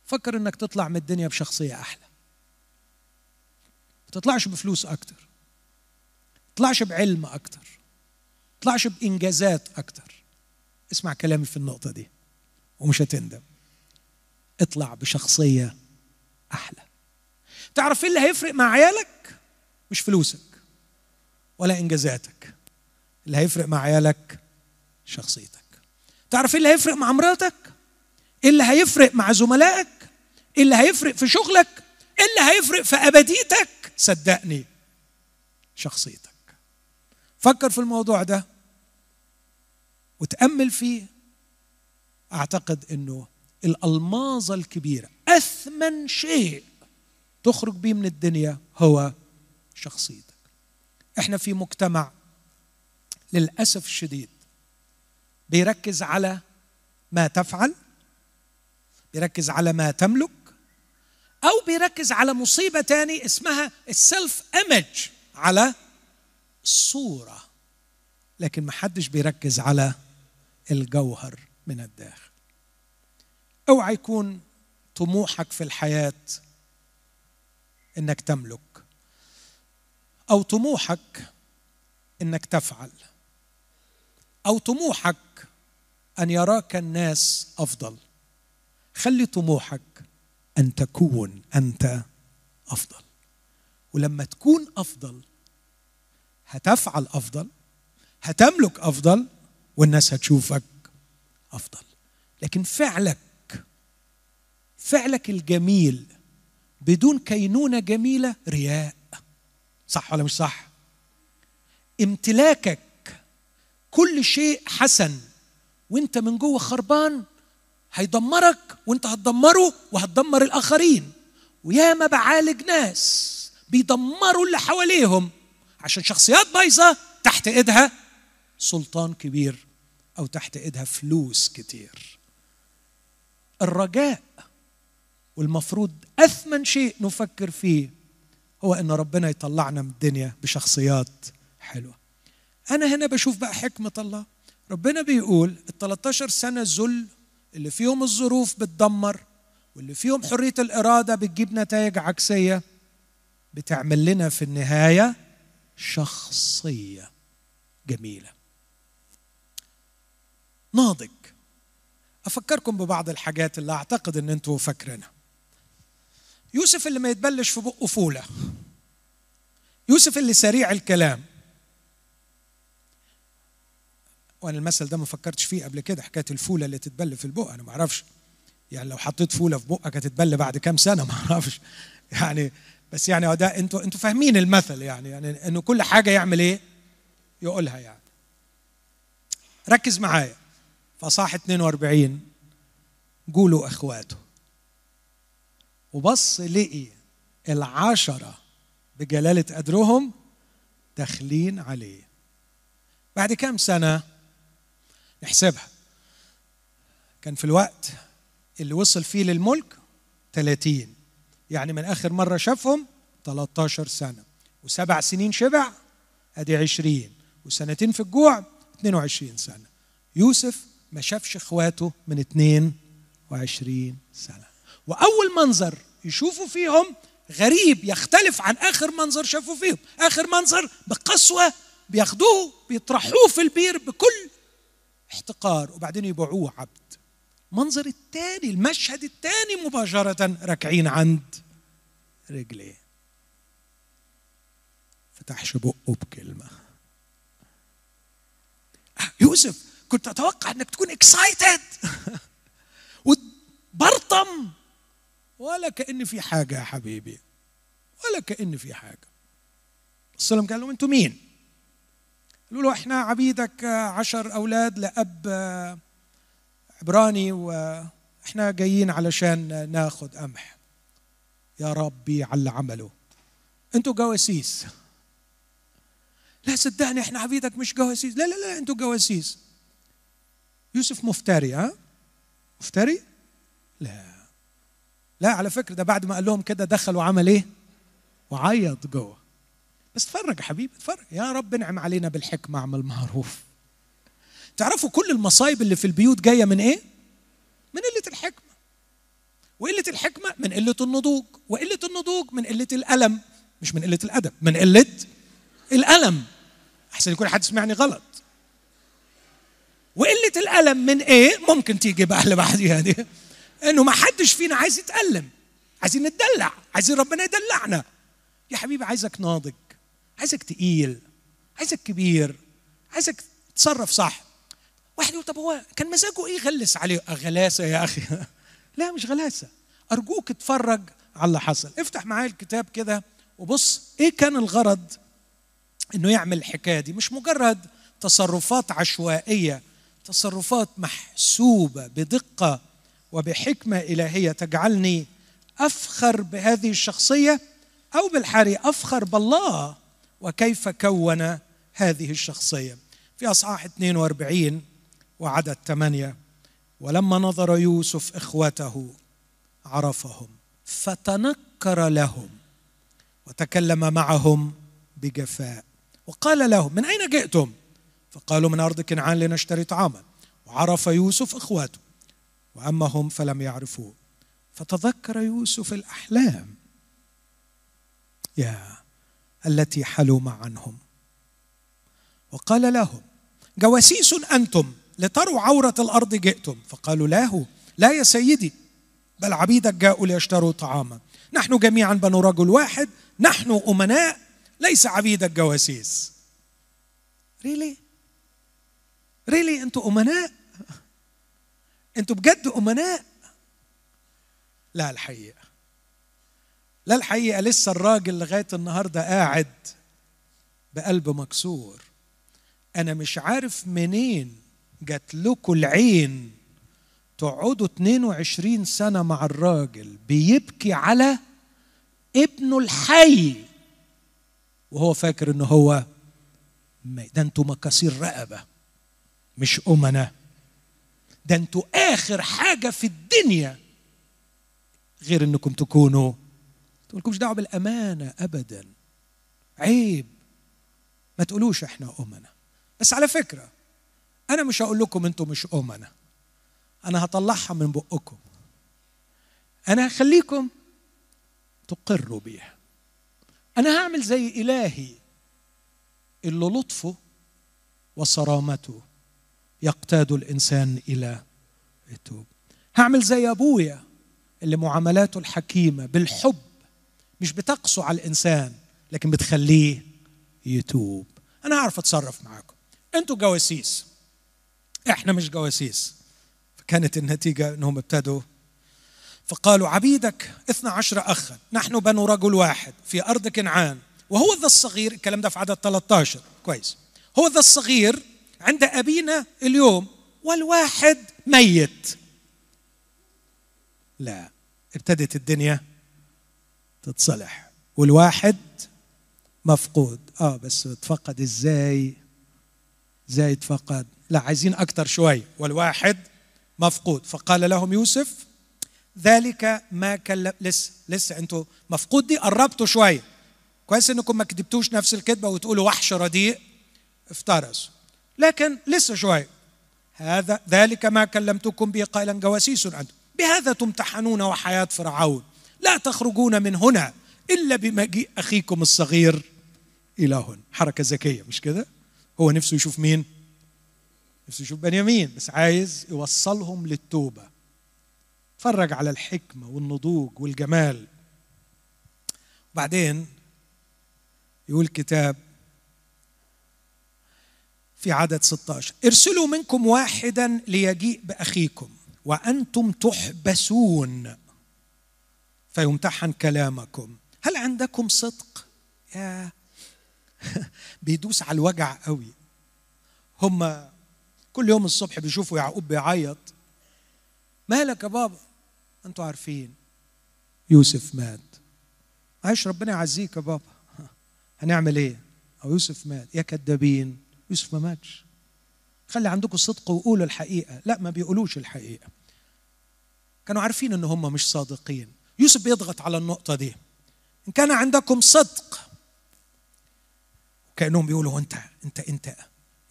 Speaker 1: فكر إنك تطلع من الدنيا بشخصية أحلى. ما تطلعش بفلوس أكتر ما تطلعش بعلم أكتر. ما تطلعش بإنجازات أكتر. اسمع كلامي في النقطة دي ومش هتندم. اطلع بشخصية أحلى. تعرف إيه اللي هيفرق مع عيالك؟ مش فلوسك ولا إنجازاتك. اللي هيفرق مع عيالك شخصيتك. تعرف إيه اللي هيفرق مع مراتك؟ إيه اللي هيفرق مع زملائك؟ إيه اللي هيفرق في شغلك؟ إيه اللي هيفرق في ابديتك صدقني شخصيتك. فكر في الموضوع ده. وتأمل فيه أعتقد إنه الالماظه الكبيرة أثمن شيء تخرج بيه من الدنيا هو شخصيتك. إحنا في مجتمع للأسف الشديد بيركز على ما تفعل بيركز على ما تملك أو بيركز على مصيبة تاني اسمها السيلف ايمج على الصورة لكن ما حدش بيركز على الجوهر من الداخل. أوعى يكون طموحك في الحياة إنك تملك أو طموحك إنك تفعل أو طموحك أن يراك الناس أفضل. خلي طموحك أن تكون أنت أفضل. ولما تكون أفضل هتفعل أفضل هتملك أفضل والناس هتشوفك أفضل. لكن فعلك فعلك الجميل بدون كينونة جميلة رياء. صح ولا مش صح؟ امتلاكك كل شيء حسن وانت من جوه خربان هيدمرك وانت هتدمره وهتدمر الآخرين. وياما بعالج ناس بيدمروا اللي حواليهم عشان شخصيات بايظة تحت إيدها سلطان كبير أو تحت إيدها فلوس كتير. الرجاء والمفروض أثمن شيء نفكر فيه هو أن ربنا يطلعنا من الدنيا بشخصيات حلوة. أنا هنا بشوف بقى حكمة الله. ربنا بيقول ال 13 سنة ذل اللي فيهم الظروف بتدمر واللي فيهم حرية الإرادة بتجيب نتائج عكسية بتعمل لنا في النهاية شخصية جميلة. ناضج. أفكركم ببعض الحاجات اللي أعتقد إن أنتم فاكرينها. يوسف اللي ما يتبلش في بقه فولة. يوسف اللي سريع الكلام. وأنا المثل ده ما فكرتش فيه قبل كده حكاية الفولة اللي تتبل في البق أنا ما أعرفش. يعني لو حطيت فولة في بقك هتتبل بعد كام سنة ما أعرفش. يعني بس يعني ده أنتوا أنتوا فاهمين المثل يعني يعني إنه كل حاجة يعمل إيه؟ يقولها يعني. ركز معايا. فصاح 42 قولوا أخواته. وبص لقي العشرة بجلالة قدرهم داخلين عليه. بعد كام سنة؟ نحسبها. كان في الوقت اللي وصل فيه للملك 30 يعني من آخر مرة شافهم 13 سنة. وسبع سنين شبع أدي 20 وسنتين في الجوع 22 سنة. يوسف ما شافش اخواته من 22 سنة. وأول منظر يشوفوا فيهم غريب يختلف عن آخر منظر شافوا فيهم. آخر منظر بقسوة بياخدوه بيطرحوه في البير بكل احتقار وبعدين يبيعوه عبد. منظر الثاني المشهد الثاني مباشرة راكعين عند رجليه. فتحش بقه بكلمة. يوسف كنت أتوقع أنك تكون اكسايتد وتبرطم ولا كأن في حاجة يا حبيبي. ولا كأن في حاجة. السلام قال لهم أنتم مين? قالوا له إحنا عبيدك عشر أولاد لأب عبراني وإحنا جايين علشان ناخد قمح. يا ربي على عمله. أنتوا جواسيس. لا صدقني إحنا عبيدك مش جواسيس. لا لا لا أنتوا جواسيس. يوسف مفتري ها؟ مفتري؟ لا. لا على فكرة ده بعد ما قال لهم كده دخل وعمل إيه؟ وعيط جوه. بس اتفرج يا حبيبي اتفرج. يا رب انعم علينا بالحكمة اعمل معروف. تعرفوا كل المصايب اللي في البيوت جاية من إيه؟ من قلة الحكمة. وقلة الحكمة من قلة النضوج. وقلة النضوج من قلة الألم. مش من قلة الأدب من قلة الألم. أحسن يكون حد سمعني غلط. وقلة الألم من إيه؟ ممكن تيجي بقى اللي بعديها دي إنه ما حدش فينا عايز يتألم. عايزين نتدلع عايزين ربنا يدلعنا. يا حبيبي عايزك ناضج. عايزك تقيل. عايزك كبير. عايزك تتصرف صح. واحد يقول طب هو كان مزاجه إيه غلس عليه؟ غلاسة يا أخي. لا مش غلاسة. أرجوك اتفرج على اللي حصل. افتح معايا الكتاب كده وبص إيه كان الغرض إنه يعمل الحكاية دي؟ مش مجرد تصرفات عشوائية. تصرفات محسوبة بدقة وبحكمة إلهية تجعلني أفخر بهذه الشخصية أو بالحري أفخر بالله وكيف كون هذه الشخصية. في أصحاح 42 وعدد 8 ولما نظر يوسف إخوته عرفهم فتنكر لهم وتكلم معهم بجفاء وقال لهم من أين جئتم؟ فقالوا من أرض كنعان لنشتري طعاما. وعرف يوسف إخواته. واما هم فلم يعرفوه. فتذكر يوسف الأحلام. يا التي حلم عنهم. وقال لهم جواسيس أنتم لتروا عورة الأرض جئتم. فقالوا له لا يا سيدي بل عبيدك جاءوا ليشتروا طعاما. نحن جميعا بنو رجل واحد نحن أمناء ليس عبيدك جواسيس ريلي ريلي أنتوا أمناء؟ أنتوا بجد أمناء؟ لا الحقيقة. لا الحقيقة لسه الراجل لغاية النهارده قاعد بقلب مكسور. أنا مش عارف منين جات لكم العين تقعدوا 22 سنة مع الراجل بيبكي على ابنه الحي وهو فاكر إن هو ده أنتوا مكاسير رقبة. مش امنه ده أنتوا آخر حاجة في الدنيا غير إنكم تكونوا. تقولكمش دعوة بالأمانة ابدا. عيب. ما تقولوش إحنا امنه بس على فكرة أنا مش هقول لكم أنتم مش امنه أنا هطلعها من بقكم. أنا هخليكم تقروا بيها. أنا هعمل زي إلهي اللي لطفه وصرامته. يقتاد الإنسان إلى التوب. هعمل زي أبويا اللي معاملاته الحكيمة بالحب مش بتقسو على الإنسان لكن بتخليه يتوب. أنا اعرف أتصرف معاكم. أنتوا جواسيس. إحنا مش جواسيس. فكانت النتيجة إنهم ابتدوا. فقالوا عبيدك اثنا عشر أخا. نحن بنو رجل واحد في أرض كنعان. وهو ذا الصغير الكلام ده في عدد 13 كويس. هو ذا الصغير عند أبينا اليوم والواحد ميت. لا ابتدت الدنيا تتصلح والواحد مفقود. آه بس اتفقد إزاي؟ إزاي اتفقد لا عايزين أكتر شوي. والواحد مفقود. فقال لهم يوسف ذلك ما كلم لسه لسه أنتوا مفقود دي؟ قربتوا شوية كويس إنكم ما كتبتوش نفس الكذبه وتقولوا وحش رديء. افترس لكن لسه شوية هذا ذلك ما كلمتكم به قائلا جواسيس أنتم بهذا تمتحنون وحياة فرعون. لا تخرجون من هنا إلا بمجيء أخيكم الصغير إلى هنا حركة ذكية مش كده؟ هو نفسه يشوف مين؟ نفسه يشوف بنيامين بس عايز يوصلهم للتوبة. اتفرج على الحكمة والنضوج والجمال. وبعدين يقول كتاب في عدد 16 ارسلوا منكم واحدا ليجيء بأخيكم وأنتم تحبسون. فيمتحن كلامكم. هل عندكم صدق؟ يا بيدوس على الوجع قوي. هم كل يوم الصبح بيشوفوا يعقوب بيعيط. مالك يا بابا؟ أنتوا عارفين. يوسف مات. عايش ربنا يعزيك يا بابا. هنعمل إيه؟ أو يوسف مات. يا كذابين يوسف ما ماتش. خلي عندكم صدق وقولوا الحقيقة. لا ما بيقولوش الحقيقة. كانوا عارفين إن هم مش صادقين. يوسف بيضغط على النقطة دي. إن كان عندكم صدق كأنهم بيقولوا أنت أنت أنت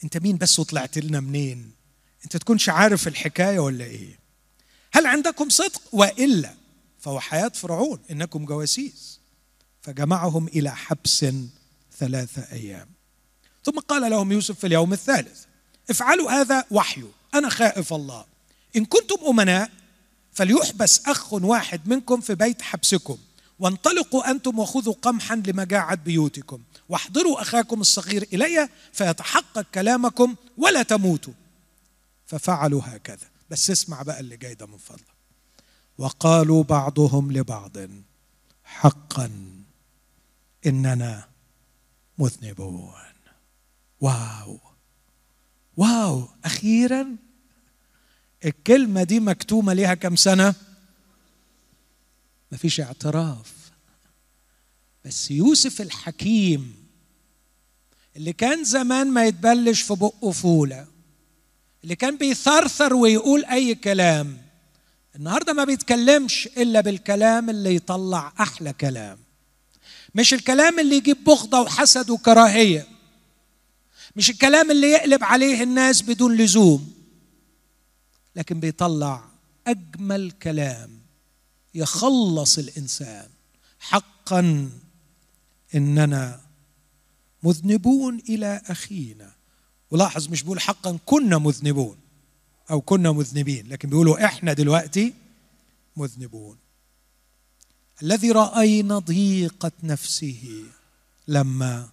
Speaker 1: أنت مين بس وطلعت لنا منين؟ أنت تكونش عارف الحكاية ولا إيه؟ هل عندكم صدق؟ وإلا فهو حياة فرعون إنكم جواسيس. فجمعهم إلى حبس ثلاثة أيام. ثم قال لهم يوسف في اليوم الثالث افعلوا هذا وحي أنا خائف الله. إن كنتم أمناء فليحبس أخ واحد منكم في بيت حبسكم وانطلقوا أنتم وخذوا قمحا لمجاعه بيوتكم واحضروا أخاكم الصغير إلي فيتحقق كلامكم ولا تموتوا. ففعلوا هكذا. بس اسمع بقى اللي جاي ده من فضلك. وقالوا بعضهم لبعض حقا إننا مذنبون. واو. واو أخيرا. الكلمة دي مكتومة ليها كم سنة؟ مفيش اعتراف. بس يوسف الحكيم اللي كان زمان ما يتبلش في بقه فولة اللي كان بيثرثر ويقول أي كلام النهارده ما بيتكلمش إلا بالكلام اللي يطلع أحلى كلام. مش الكلام اللي يجيب بغضة وحسد وكراهية. مش الكلام اللي يقلب عليه الناس بدون لزوم لكن بيطلع أجمل كلام يخلص الإنسان حقا إننا مذنبون إلى أخينا. ولاحظ مش بيقول حقا كنا مذنبون أو كنا مذنبين لكن بيقولوا إحنا دلوقتي مذنبون. الذي رأينا ضيقة نفسه لما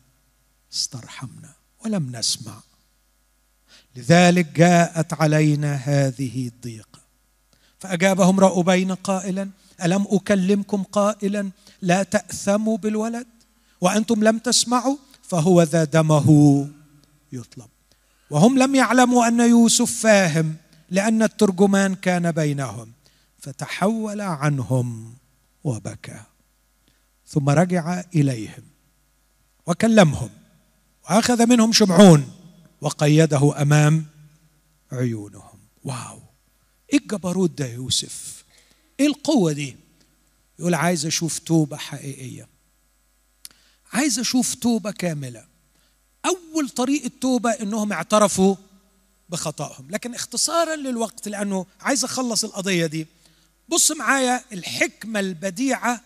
Speaker 1: استرحمنا. ولم نسمع. لذلك جاءت علينا هذه الضيقه فأجابهم رأبين قائلا ألم أكلمكم قائلا لا تأثموا بالولد؟ وأنتم لم تسمعوا؟ فهو ذا دمه يطلب. وهم لم يعلموا أن يوسف فاهم لأن الترجمان كان بينهم. فتحول عنهم وبكى. ثم رجع إليهم. وكلمهم. وأخذ منهم شمعون وقيده أمام عيونهم. واو. إيه الجبروت ده يوسف. إيه القوة دي؟ يقول عايز أشوف توبة حقيقية. عايز أشوف توبة كاملة. أول طريق التوبة إنهم اعترفوا بخطأهم. لكن اختصارا للوقت لأنه عايز أخلص القضية دي. بص معايا الحكمة البديعة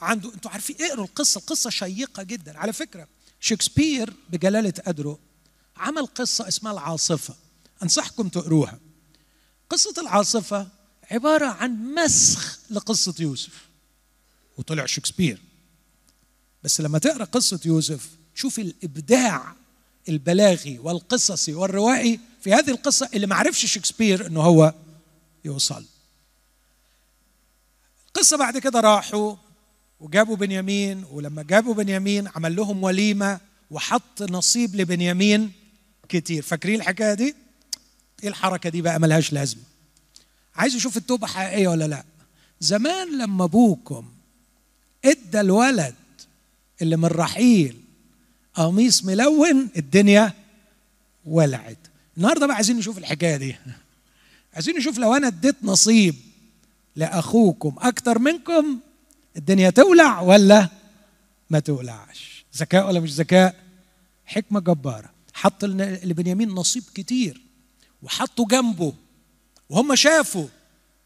Speaker 1: عنده. أنتوا عارفين اقروا القصة. القصة شيقة جدا. على فكرة شكسبير بجلاله قدره عمل قصة اسمها العاصفة. أنصحكم تقروها. قصة العاصفة عبارة عن مسخ لقصة يوسف وطلع شكسبير. بس لما تقرأ قصة يوسف شوف الإبداع البلاغي والقصصي والروائي في هذه القصة اللي ما عرفش شكسبير إنه هو يوصل. القصة بعد كده راحوا وجابوا بنيامين ولما جابوا بنيامين عمل لهم وليمة وحط نصيب لبنيامين كتير. فاكرين الحكاية دي؟ إيه الحركة دي بقى؟ ملهاش لازمة. عايز أشوف التوبة حقيقية ولا لأ. زمان لما أبوكم إدى الولد اللي من رحيل قميص ملون الدنيا ولعت. النهارده بقى عايزين نشوف الحكاية دي. عايزين نشوف لو أنا اديت نصيب لأخوكم أكتر منكم الدنيا تولع ولا ما تولعش؟ ذكاء ولا مش ذكاء؟ حكمة جبارة. حط لبنيامين نصيب كتير وحطوا جنبه وهم شافوا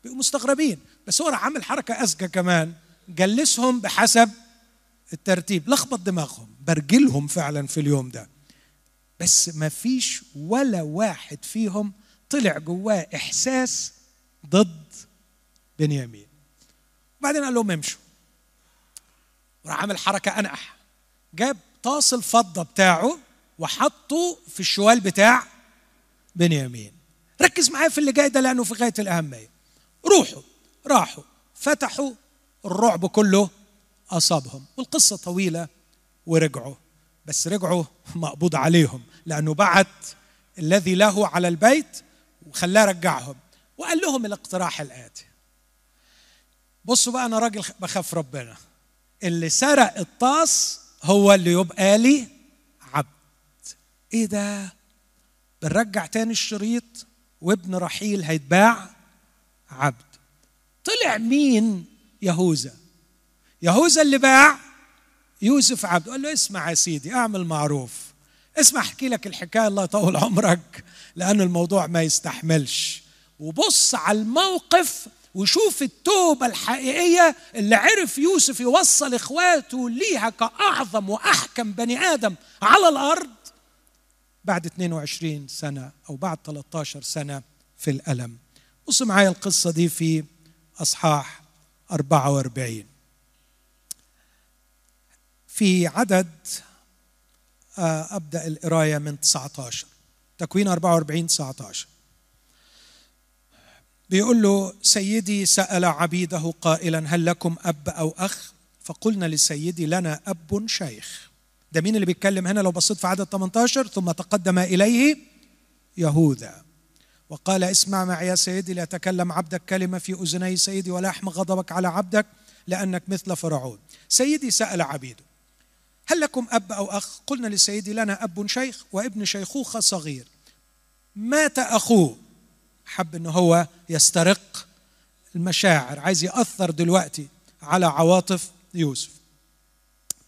Speaker 1: بقوا مستغربين. بس هو راح عامل حركة أذكى كمان. جلسهم بحسب الترتيب. لخبط دماغهم. برجلهم فعلا في اليوم ده. بس ما فيش ولا واحد فيهم طلع جواه إحساس ضد بنيامين. وبعدين قال لهم امشوا. وراح عامل حركه انقح جاب طاس الفضة بتاعه وحطه في الشوال بتاع بنيامين. ركز معايا في اللي جاي ده لأنه في غاية الأهمية. روحوا راحوا فتحوا الرعب كله أصابهم. والقصة طويلة ورجعوا. بس رجعوا مقبوض عليهم لأنه بعت الذي له على البيت وخلاه رجعهم. وقال لهم الاقتراح الآتي. بصوا بقى أنا راجل بخاف ربنا. اللي سرق الطاس هو اللي يبقى لي عبد. إيه ده؟ بنرجع تاني الشريط وابن رحيل هيتباع عبد. طلع مين يهوذا؟ يهوذا اللي باع يوسف عبد. قال له اسمع يا سيدي اعمل معروف. اسمع احكي لك الحكاية الله يطول عمرك لأن الموضوع ما يستحملش. وبص على الموقف وشوف التوبة الحقيقية اللي عرف يوسف يوصل إخواته ليها كأعظم وأحكم بني آدم على الأرض بعد 22 سنة أو بعد 13 سنة في الألم. بص معايا القصة دي في أصحاح 44 في عدد آه، أبدأ القراية من 19 تكوين 44 19 بيقول له سيدي سأل عبيده قائلا هل لكم أب أو أخ؟ فقلنا لسيدي لنا أب شيخ. ده مين اللي بيتكلم هنا؟ لو بصيت في عدد 18 ثم تقدم إليه يهوذا. وقال اسمع معي يا سيدي ليتكلم عبدك كلمة في أذني سيدي ولا يحمى غضبك على عبدك لأنك مثل فرعون. سيدي سأل عبيده هل لكم أب أو أخ؟ قلنا لسيدي لنا أب شيخ وابن شيخوخة صغير. مات أخوه. حب ان هو يسترق المشاعر عايز يأثر دلوقتي على عواطف يوسف.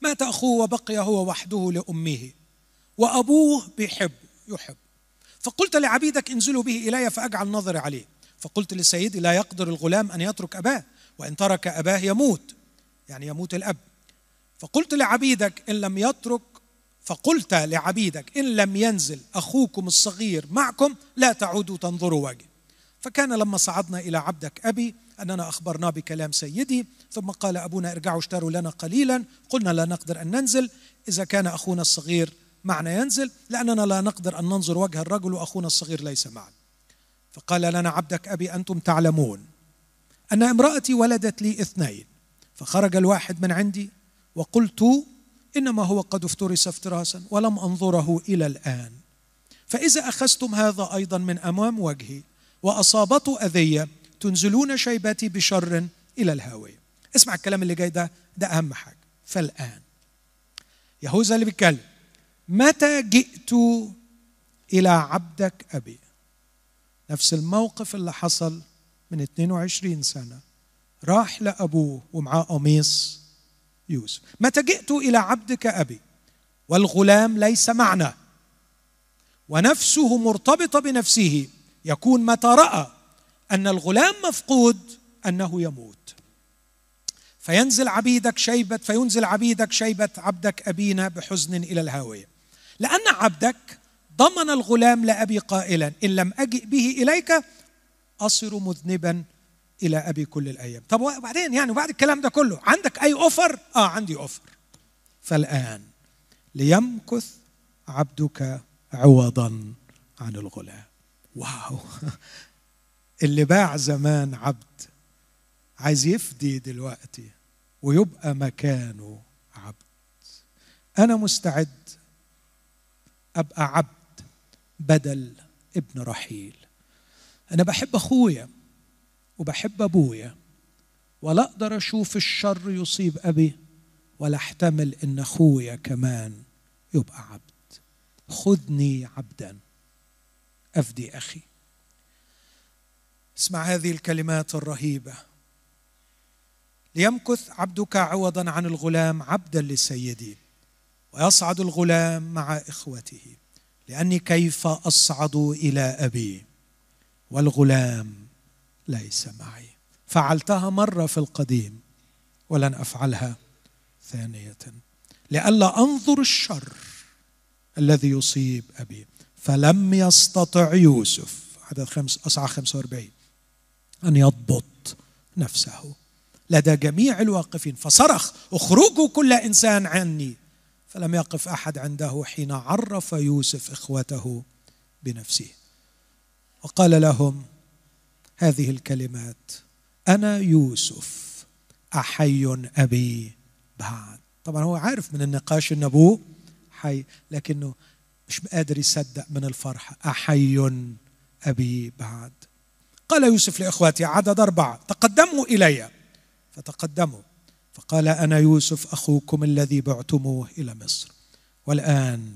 Speaker 1: مات أخوه وبقي هو وحده لأمه وأبوه بيحب يحب. فقلت لعبيدك انزلوا به إلي فأجعل نظري عليه. فقلت لسيدي لا يقدر الغلام أن يترك أباه وإن ترك أباه يموت يعني يموت الأب. فقلت لعبيدك إن لم يترك فقلت لعبيدك إن لم ينزل أخوكم الصغير معكم لا تعودوا تنظروا وجهي فكان لما صعدنا إلى عبدك أبي أننا أخبرنا بكلام سيدي ثم قال أبونا ارجعوا اشتروا لنا قليلا قلنا لا نقدر أن ننزل إذا كان أخونا الصغير معنا ينزل لأننا لا نقدر أن ننظر وجه الرجل وأخونا الصغير ليس معنا. فقال لنا عبدك أبي أنتم تعلمون أن امرأتي ولدت لي اثنين فخرج الواحد من عندي وقلت إنما هو قد افترس افتراسا ولم أنظره إلى الآن. فإذا أخذتم هذا أيضا من أمام وجهي وأصابته أذية تنزلون شيبتي بشر إلى الهاوية. اسمع الكلام اللي جاي ده ده أهم حاجة. فالآن يهوذا اللي بيتكلم متى جئت إلى عبدك أبي؟ نفس الموقف اللي حصل من 22 سنة. راح لأبوه ومعاه قميص يوسف. متى جئت إلى عبدك أبي؟ والغلام ليس معنا. ونفسه مرتبطة بنفسه. يكون متى رأى أن الغلام مفقود أنه يموت. فينزل عبيدك شيبة فينزل عبيدك شيبة عبدك أبينا بحزن إلى الهاوية. لأن عبدك ضمن الغلام لأبي قائلا إن لم أجئ به إليك أصر مذنبا إلى أبي كل الأيام. طب وبعدين يعني وبعد الكلام ده كله عندك أي أوفر؟ آه عندي أوفر. فالآن ليمكث عبدك عوضا عن الغلام. واو. اللي باع زمان عبد عايز يفدي دلوقتي ويبقى مكانه عبد. أنا مستعد أبقى عبد بدل ابن رحيل. أنا بحب أخويا وبحب أبويا ولا أقدر أشوف الشر يصيب أبي ولا أحتمل إن أخويا كمان يبقى عبد. خذني عبدا. أفدي أخي. اسمع هذه الكلمات الرهيبة. ليمكث عبدك عوضا عن الغلام عبدا لسيدي ويصعد الغلام مع إخوته لأني كيف أصعد إلى أبي والغلام ليس معي. فعلتها مرة في القديم ولن أفعلها ثانية لئلا أنظر الشر الذي يصيب أبي. فلم يستطع يوسف عدد خمس أصعى 45 أن يضبط نفسه. لدى جميع الواقفين فصرخ اخرجوا كل إنسان عني. فلم يقف أحد عنده حين عرف يوسف إخوته بنفسه. وقال لهم هذه الكلمات أنا يوسف أحي أبي بعد طبعا هو عارف من النقاش أن أبوه حي لكنه مش قادر يصدق من الفرحة أحي أبي بعد. قال يوسف لإخواتي عدد أربعة. تقدموا إلي. فتقدموا. فقال أنا يوسف أخوكم الذي بعتموه إلى مصر. والآن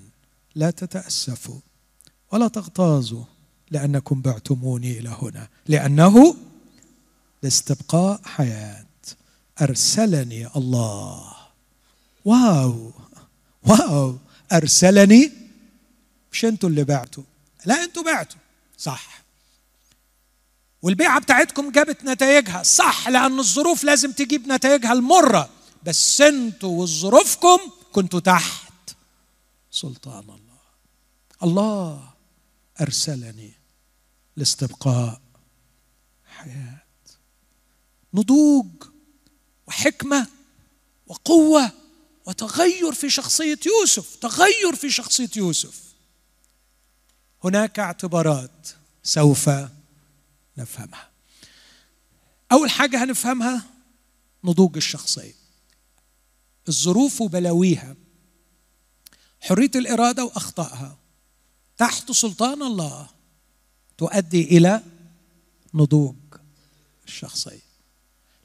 Speaker 1: لا تتأسفوا ولا تغتاظوا لأنكم بعتموني إلى هنا. لأنه لاستبقاء حياة. أرسلني الله. واو. واو. أرسلني مش أنتوا اللي بعتوا لا أنتوا بعتوا. صح. والبيعة بتاعتكم جابت نتائجها صح لأن الظروف لازم تجيب نتائجها المرة. بس أنتوا وظروفكم كنتوا تحت. سلطان الله. الله أرسلني لاستبقاء حياة. نضوج وحكمة وقوة وتغير في شخصية يوسف. تغير في شخصية يوسف. هناك اعتبارات سوف نفهمها. أول حاجة هنفهمها نضوج الشخصية. الظروف وبلاويها حرية الإرادة وأخطائها تحت سلطان الله تؤدي إلى نضوج الشخصية.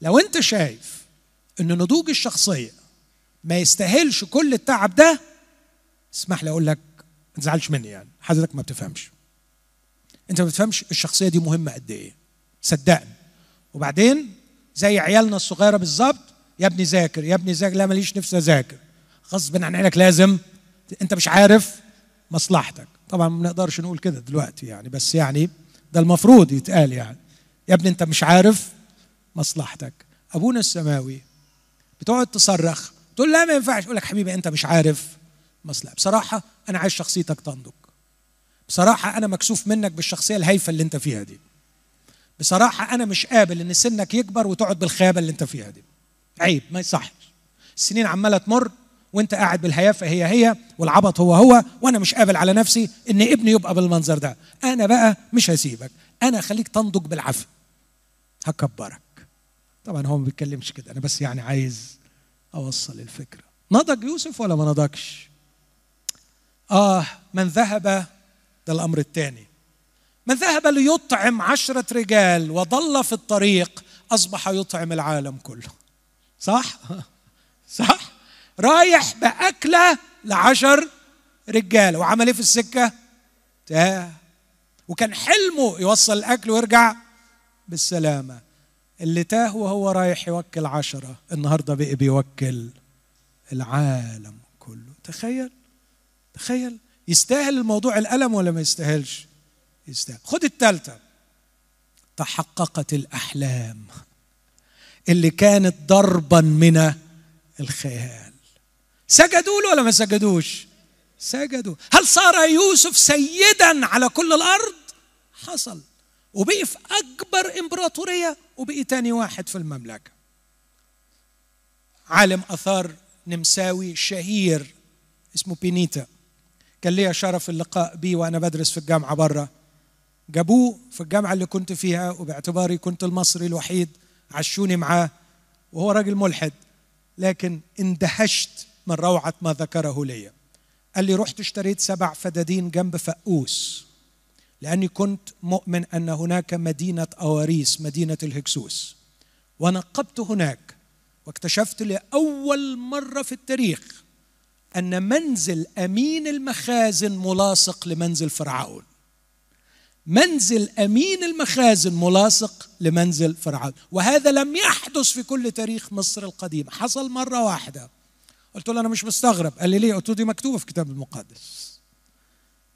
Speaker 1: لو أنت شايف أن نضوج الشخصية ما يستاهلش كل التعب ده اسمح لي أقول لك ما تزعلش مني يعني. حضرتك ما بتفهمش. انت ما بتفهمش الشخصية دي مهمة قد إيه. صدقني. وبعدين زي عيالنا الصغيرة بالظبط يا ابني ذاكر يا ابني ذاكر لا ماليش نفسي أذاكر. غصب عن عينك لازم انت مش عارف مصلحتك. طبعا ما نقدرش نقول كده دلوقتي يعني بس يعني ده المفروض يتقال يعني. يا ابني انت مش عارف مصلحتك. أبونا السماوي بتقعد تصرخ تقول لا ما ينفعش. يقول لك حبيبي انت مش عارف مصلحة. بصراحة أنا عايز شخصيتك تنضج. بصراحة أنا مكسوف منك بالشخصية الهايفة اللي أنت فيها دي. بصراحة أنا مش قابل إن سنك يكبر وتقعد بالخيابة اللي أنت فيها دي. عيب ما يصحش. السنين عمالة تمر وأنت قاعد بالهيافة هي هي والعبط هو هو وأنا مش قابل على نفسي إن ابني يبقى بالمنظر ده. أنا بقى مش هسيبك. أنا أخليك تنضج بالعافية. هكبرك. طبعا هو ما بيتكلمش كده. أنا بس يعني عايز أوصل الفكرة. نضج يوسف ولا ما نضجش؟ آه من ذهب ده الأمر الثاني من ذهب ليطعم عشرة رجال وضل في الطريق أصبح يطعم العالم كله. صح؟ صح؟ رايح بأكلة لعشر رجال. وعمل إيه في السكة؟ تاه وكان حلمه يوصل الأكل ويرجع بالسلامة. اللي تاه وهو رايح يوكل عشرة. النهاردة بقي بيوكل العالم كله. تخيل. تخيل يستاهل الموضوع الألم ولا ما يستاهلش؟ يستاهل. خد الثالثة تحققت الأحلام اللي كانت ضربا من الخيال. سجدوا له ولا ما سجدوش؟ سجدوا. هل صار يوسف سيدا على كل الأرض؟ حصل. وبقي في أكبر إمبراطورية وبقي تاني واحد في المملكة. عالم أثار نمساوي شهير اسمه بينيتا. كان ليا شرف اللقاء بيه وأنا بدرس في الجامعة بره جابوه في الجامعة اللي كنت فيها وباعتباري كنت المصري الوحيد عشوني معاه وهو راجل ملحد لكن اندهشت من روعة ما ذكره لي قال لي رحت اشتريت سبع فدادين جنب فقوس لأني كنت مؤمن أن هناك مدينة أواريس مدينة الهكسوس. ونقبت هناك واكتشفت لأول مرة في التاريخ أن منزل أمين المخازن ملاصق لمنزل فرعون. منزل أمين المخازن ملاصق لمنزل فرعون. وهذا لم يحدث في كل تاريخ مصر القديم. حصل مرة واحدة. قلت له أنا مش مستغرب. قال لي ليه؟ قلت له دي مكتوبة في الكتاب المقدس.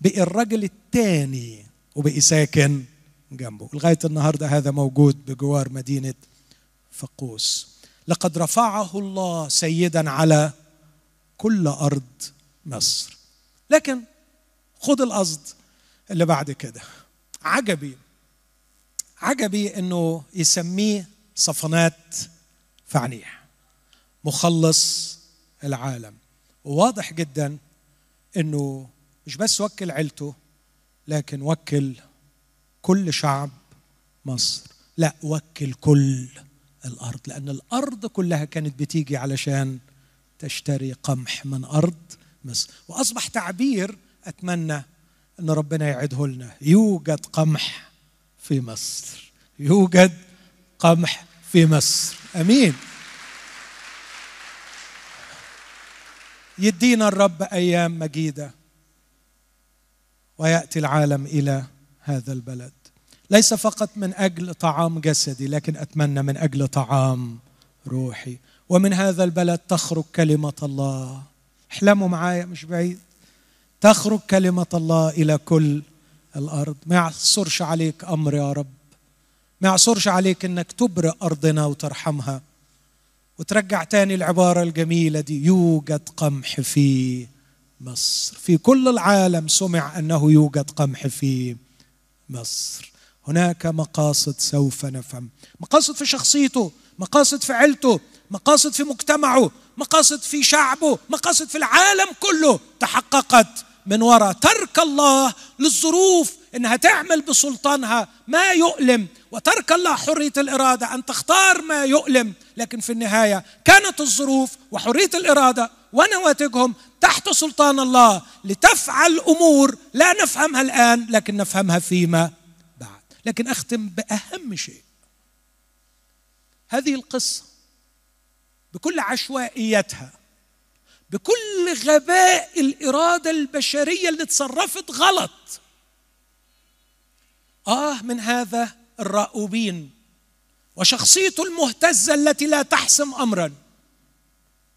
Speaker 1: بقي الرجل الثاني وبقي ساكن جنبه. لغاية النهارده هذا موجود بجوار مدينة فقوس. لقد رفعه الله سيدا على كل أرض مصر. لكن خد القصد اللي بعد كده. عجبي عجبي إنه يسميه صفنات فعنيح مخلص العالم. وواضح جدا إنه مش بس وكل عيلته لكن وكل كل شعب مصر. لا وكل كل الأرض لأن الأرض كلها كانت بتيجي علشان تشتري قمح من أرض مصر وأصبح تعبير أتمنى أن ربنا يعده لنا. يوجد قمح في مصر. يوجد قمح في مصر. أمين. يدينا الرب أيام مجيدة ويأتي العالم إلى هذا البلد. ليس فقط من أجل طعام جسدي لكن أتمنى من أجل طعام روحي. ومن هذا البلد تخرج كلمة الله. احلموا معايا مش بعيد. تخرج كلمة الله إلى كل الأرض. ما يعصرش عليك أمر يا رب. ما يعصرش عليك إنك تبرئ أرضنا وترحمها. وترجع تاني العبارة الجميلة دي. يوجد قمح في مصر. في كل العالم سمع أنه يوجد قمح في مصر. هناك مقاصد سوف نفهم. مقاصد في شخصيته. مقاصد في عيلته. مقاصد في مجتمعه مقاصد في شعبه مقاصد في العالم كله تحققت من وراء ترك الله للظروف إنها تعمل بسلطانها ما يؤلم وترك الله حرية الإرادة أن تختار ما يؤلم لكن في النهاية كانت الظروف وحرية الإرادة ونواتجهم تحت سلطان الله لتفعل أمور لا نفهمها الآن لكن نفهمها فيما بعد. لكن أختم بأهم شيء. هذه القصة بكل عشوائيتها بكل غباء الإرادة البشرية اللي تصرفت غلط. آه من هذا الراؤوبين وشخصيته المهتزة التي لا تحسم امرا.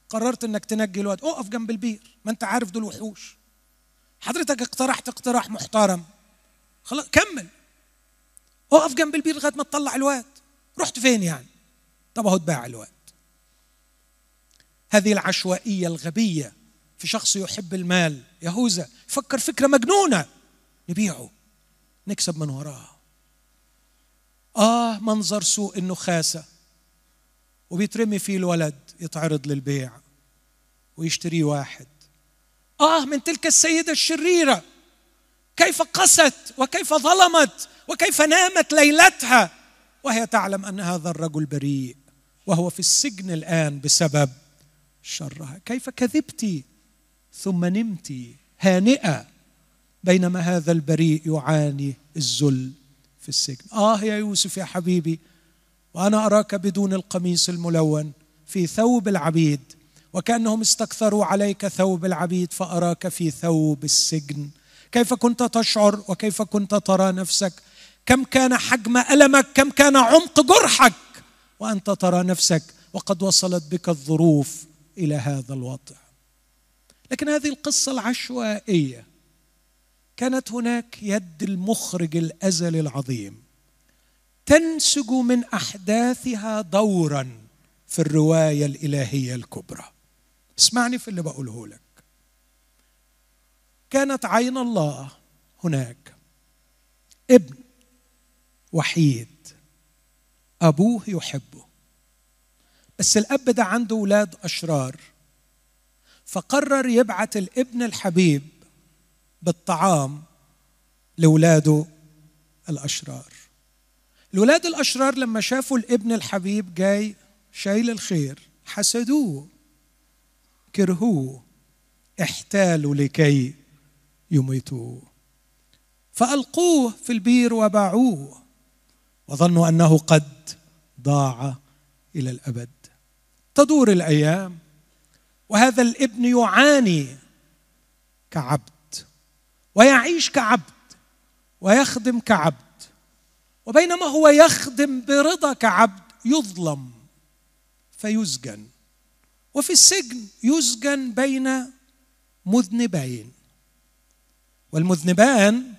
Speaker 1: قررت إنك تنجي الواد. اقف جنب البير ما أنت عارف دول وحوش. حضرتك اقترحت اقتراح محترم. خلاص كمل. اقف جنب البير لغاية ما تطلع الواد. رحت فين يعني؟ طب أهو اتباع الواد. هذه العشوائية الغبية في شخص يحب المال. يهوذا يفكر فكرة مجنونة. نبيعه نكسب من وراه. آه منظر سوء النخاسة. وبيترمي فيه الولد يتعرض للبيع ويشتريه واحد. آه من تلك السيدة الشريرة. كيف قست وكيف ظلمت وكيف نامت ليلتها. وهي تعلم أن هذا الرجل بريء. وهو في السجن الآن بسبب شرها. كيف كذبت ثم نمت هانئة بينما هذا البريء يعاني الذل في السجن. آه يا يوسف يا حبيبي وأنا أراك بدون القميص الملون في ثوب العبيد وكأنهم استكثروا عليك ثوب العبيد فأراك في ثوب السجن. كيف كنت تشعر وكيف كنت ترى نفسك؟ كم كان حجم ألمك؟ كم كان عمق جرحك؟ وأنت ترى نفسك وقد وصلت بك الظروف إلى هذا الوضع. لكن هذه القصة العشوائية كانت هناك يد المخرج الأزلي العظيم تنسج من أحداثها دورا في الرواية الإلهية الكبرى. اسمعني في اللي بقوله لك. كانت عين الله هناك. ابن وحيد. أبوه يحبه. بس الأب ده عنده أولاد أشرار فقرر يبعت الابن الحبيب بالطعام لاولاده الأشرار. الولاد الأشرار لما شافوا الابن الحبيب جاي شايل الخير حسدوه كرهوه احتالوا لكي يميتوه. فألقوه في البير وباعوه وظنوا أنه قد ضاع إلى الأبد. تدور الأيام وهذا الابن يعاني كعبد ويعيش كعبد ويخدم كعبد وبينما هو يخدم برضا كعبد يظلم فيسجن وفي السجن يسجن بين مذنبين والمذنبان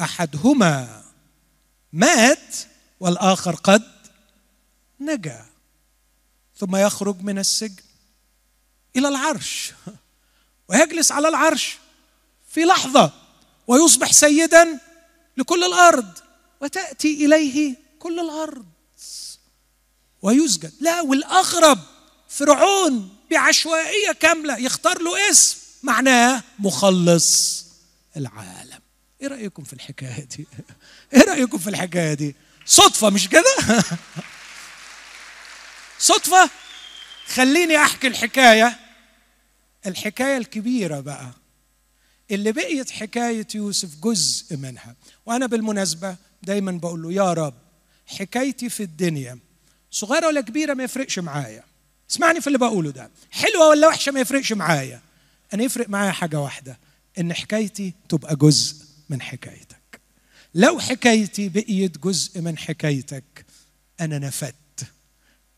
Speaker 1: أحدهما مات والآخر قد نجا. ثم يخرج من السجن إلى العرش ويجلس على العرش في لحظة ويصبح سيدا لكل الأرض وتأتي إليه كل الأرض ويسجد. لا والأغرب فرعون بعشوائية كاملة يختار له اسم معناه مخلص العالم. إيه رأيكم في الحكاية دي؟ إيه رأيكم في الحكاية دي؟ صدفة مش كده؟ صدفة. خليني أحكي الحكاية. الحكاية الكبيرة بقى. اللي بقيت حكاية يوسف جزء منها. وأنا بالمناسبة دايما بقول له يا رب حكايتي في الدنيا صغيرة ولا كبيرة ما يفرقش معايا. اسمعني في اللي بقوله ده. حلوة ولا وحشة ما يفرقش معايا. أنا يفرق معايا حاجة واحدة إن حكايتي تبقى جزء من حكايتك. لو حكايتي بقيت جزء من حكايتك أنا نفدت.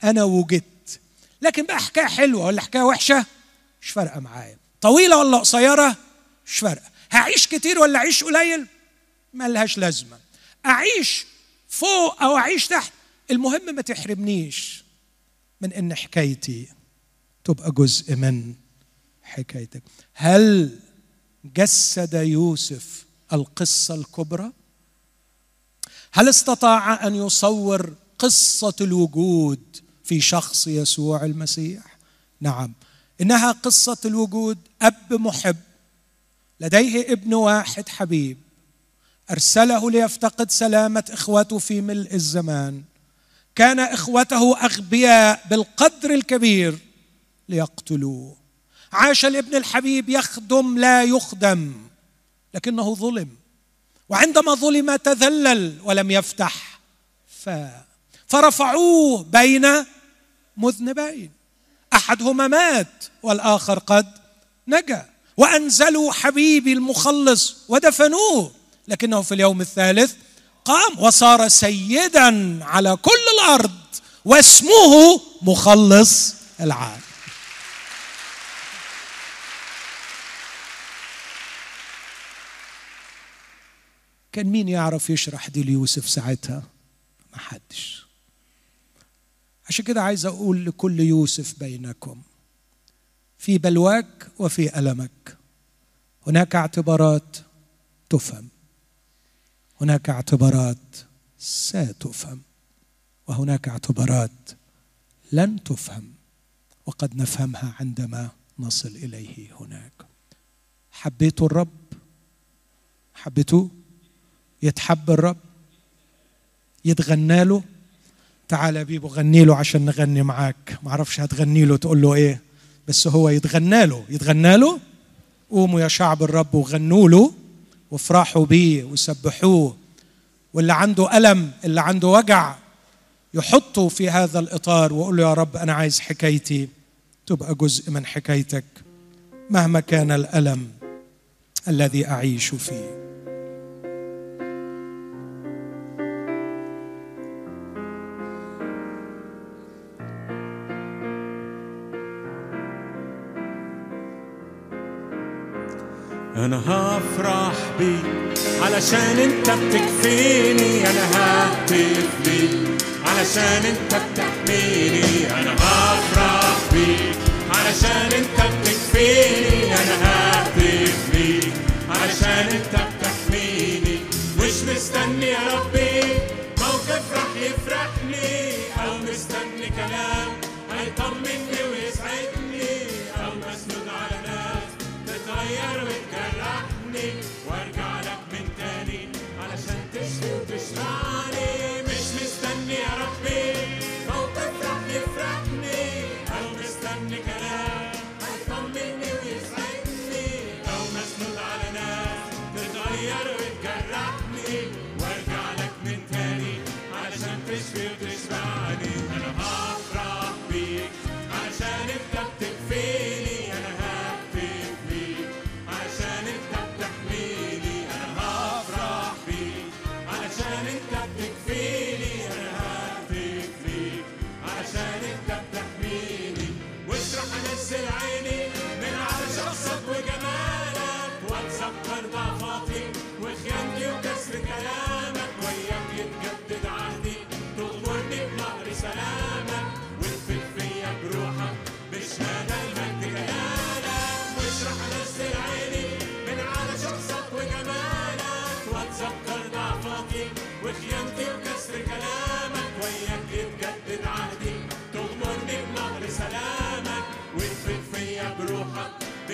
Speaker 1: أنا وجدت. لكن بقى حكاية حلوة ولا حكاية وحشة؟ مش فارقة معايا. طويلة ولا قصيرة؟ مش فارقة. هعيش كتير ولا أعيش قليل؟ ما لهاش لازمة. أعيش فوق أو أعيش تحت؟ المهم ما تحرمنيش من إن حكايتي تبقى جزء من حكايتك. هل جسد يوسف القصة الكبرى؟ هل استطاع أن يصور قصة الوجود في شخص يسوع المسيح. نعم. إنها قصة الوجود أب محب. لديه ابن واحد حبيب. أرسله ليفتقد سلامة إخوته في ملء الزمان. كان إخوته أغبياء بالقدر الكبير ليقتلوه. عاش الابن الحبيب يخدم لا يخدم لكنه ظلم. وعندما ظلم تذلل ولم يفتح ف فرفعوه بين مذنبين. أحدهما مات والآخر قد نجا. وأنزلوا حبيبي المخلص ودفنوه. لكنه في اليوم الثالث قام وصار سيدا على كل الأرض واسمه مخلص العالم. كان مين يعرف يشرح دي ليوسف ساعتها؟ ما حدش. عشان كده عايز أقول لكل يوسف بينكم في بلواك وفي ألمك. هناك اعتبارات تفهم هناك اعتبارات ستفهم وهناك اعتبارات لن تفهم وقد نفهمها عندما نصل إليه هناك. حبيت الرب؟ حبيتوه؟ يتحب الرب؟ يتغنى له؟ تعال يا بيبو غني له عشان نغني معاك. ما أعرفش هتغني له تقول له إيه؟ بس هو يتغنى له. يتغنى له؟ قوموا يا شعب الرب وغنوا له وافرحوا بيه وسبحوه. واللي عنده ألم اللي عنده وجع يحطه في هذا الإطار ويقول له يا رب أنا عايز حكايتي. تبقى جزء من حكايتك مهما كان الألم الذي أعيش فيه.
Speaker 2: أنا هفرح بيك علشان أنت بتكفيني أنا ههتف بيك علشان أنت بتحميني أنا هفرح بيك علشان أنت بتكفيني أنا ههتف بيك علشان أنت بتحميني. مش مستني يا ربي موقف رح يفرحني.
Speaker 1: King.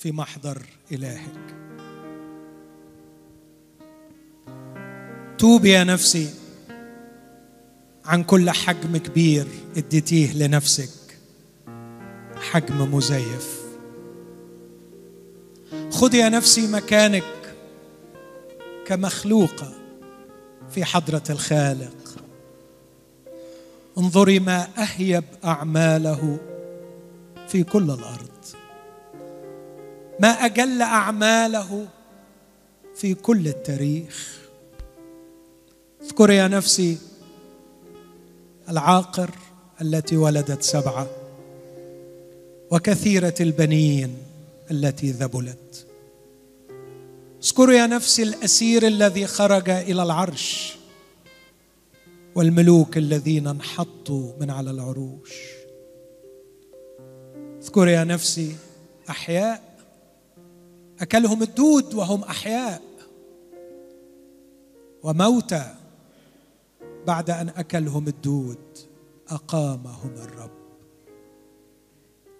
Speaker 1: في محضر إلهك. توب يا نفسي عن كل حجم كبير اديتيه لنفسك. حجم مزيف. خذ يا نفسي مكانك كمخلوقة في حضرة الخالق. انظري ما أهيب أعماله في كل الأرض. ما أجل أعماله في كل التاريخ. اذكري يا نفسي العاقر التي ولدت سبعة وكثيرة البنين التي ذبلت. اذكروا يا نفسي الأسير الذي خرج إلى العرش والملوك الذين انحطوا من على العروش. اذكري يا نفسي أحياء أكلهم الدود وهم أحياء. وموتى بعد أن أكلهم الدود أقامهم الرب.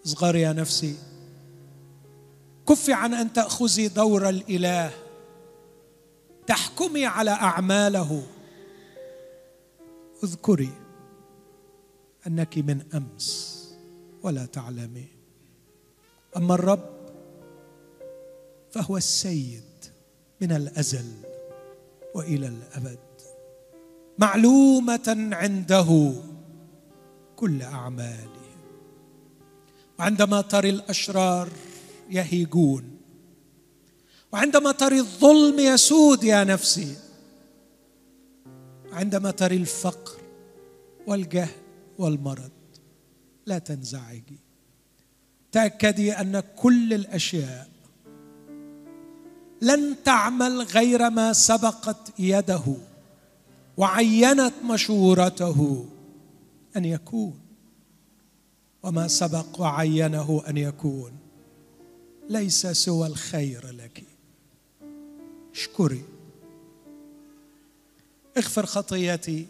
Speaker 1: اصغري يا نفسي كفي عن أن تأخذي دور الإله. تحكمي على أعماله. اذكري أنك من أمس ولا تعلمي. أما الرب فهو السيد من الأزل وإلى الأبد. معلومة عنده كل أعماله. وعندما تري الأشرار يهيجون وعندما تري الظلم يسود يا نفسي عندما تري الفقر والجهل والمرض لا تنزعجي. تأكدي أن كل الأشياء لن تعمل غير ما سبقت يده وعينت مشورته أن يكون وما سبق وعينه أن يكون ليس سوى الخير لك. اشكري. اغفر خطيتي.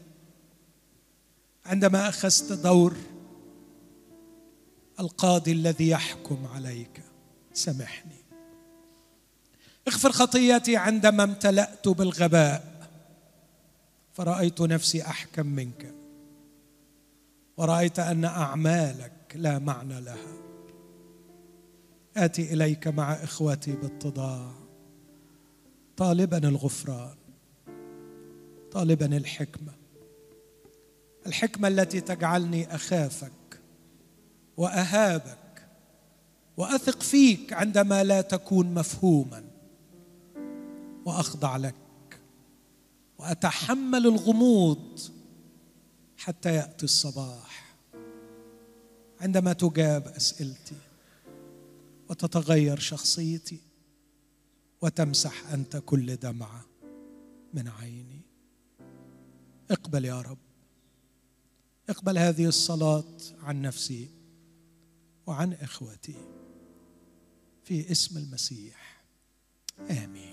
Speaker 1: عندما أخذت دور القاضي الذي يحكم عليك سامحني. اغفر خطيتي عندما امتلأت بالغباء. فرأيت نفسي أحكم منك. ورأيت أن أعمالك لا معنى لها. آتي إليك مع إخوتي باتضاع طالبا الغفران. طالبا الحكمة. الحكمة التي تجعلني أخافك وأهابك وأثق فيك عندما لا تكون مفهوما. وأخضع لك. وأتحمل الغموض حتى يأتي الصباح. عندما تجاب أسئلتي وتتغير شخصيتي وتمسح أنت كل دمعه من عيني. اقبل يا رب. اقبل هذه الصلاة عن نفسي وعن إخوتي في اسم المسيح. آمين.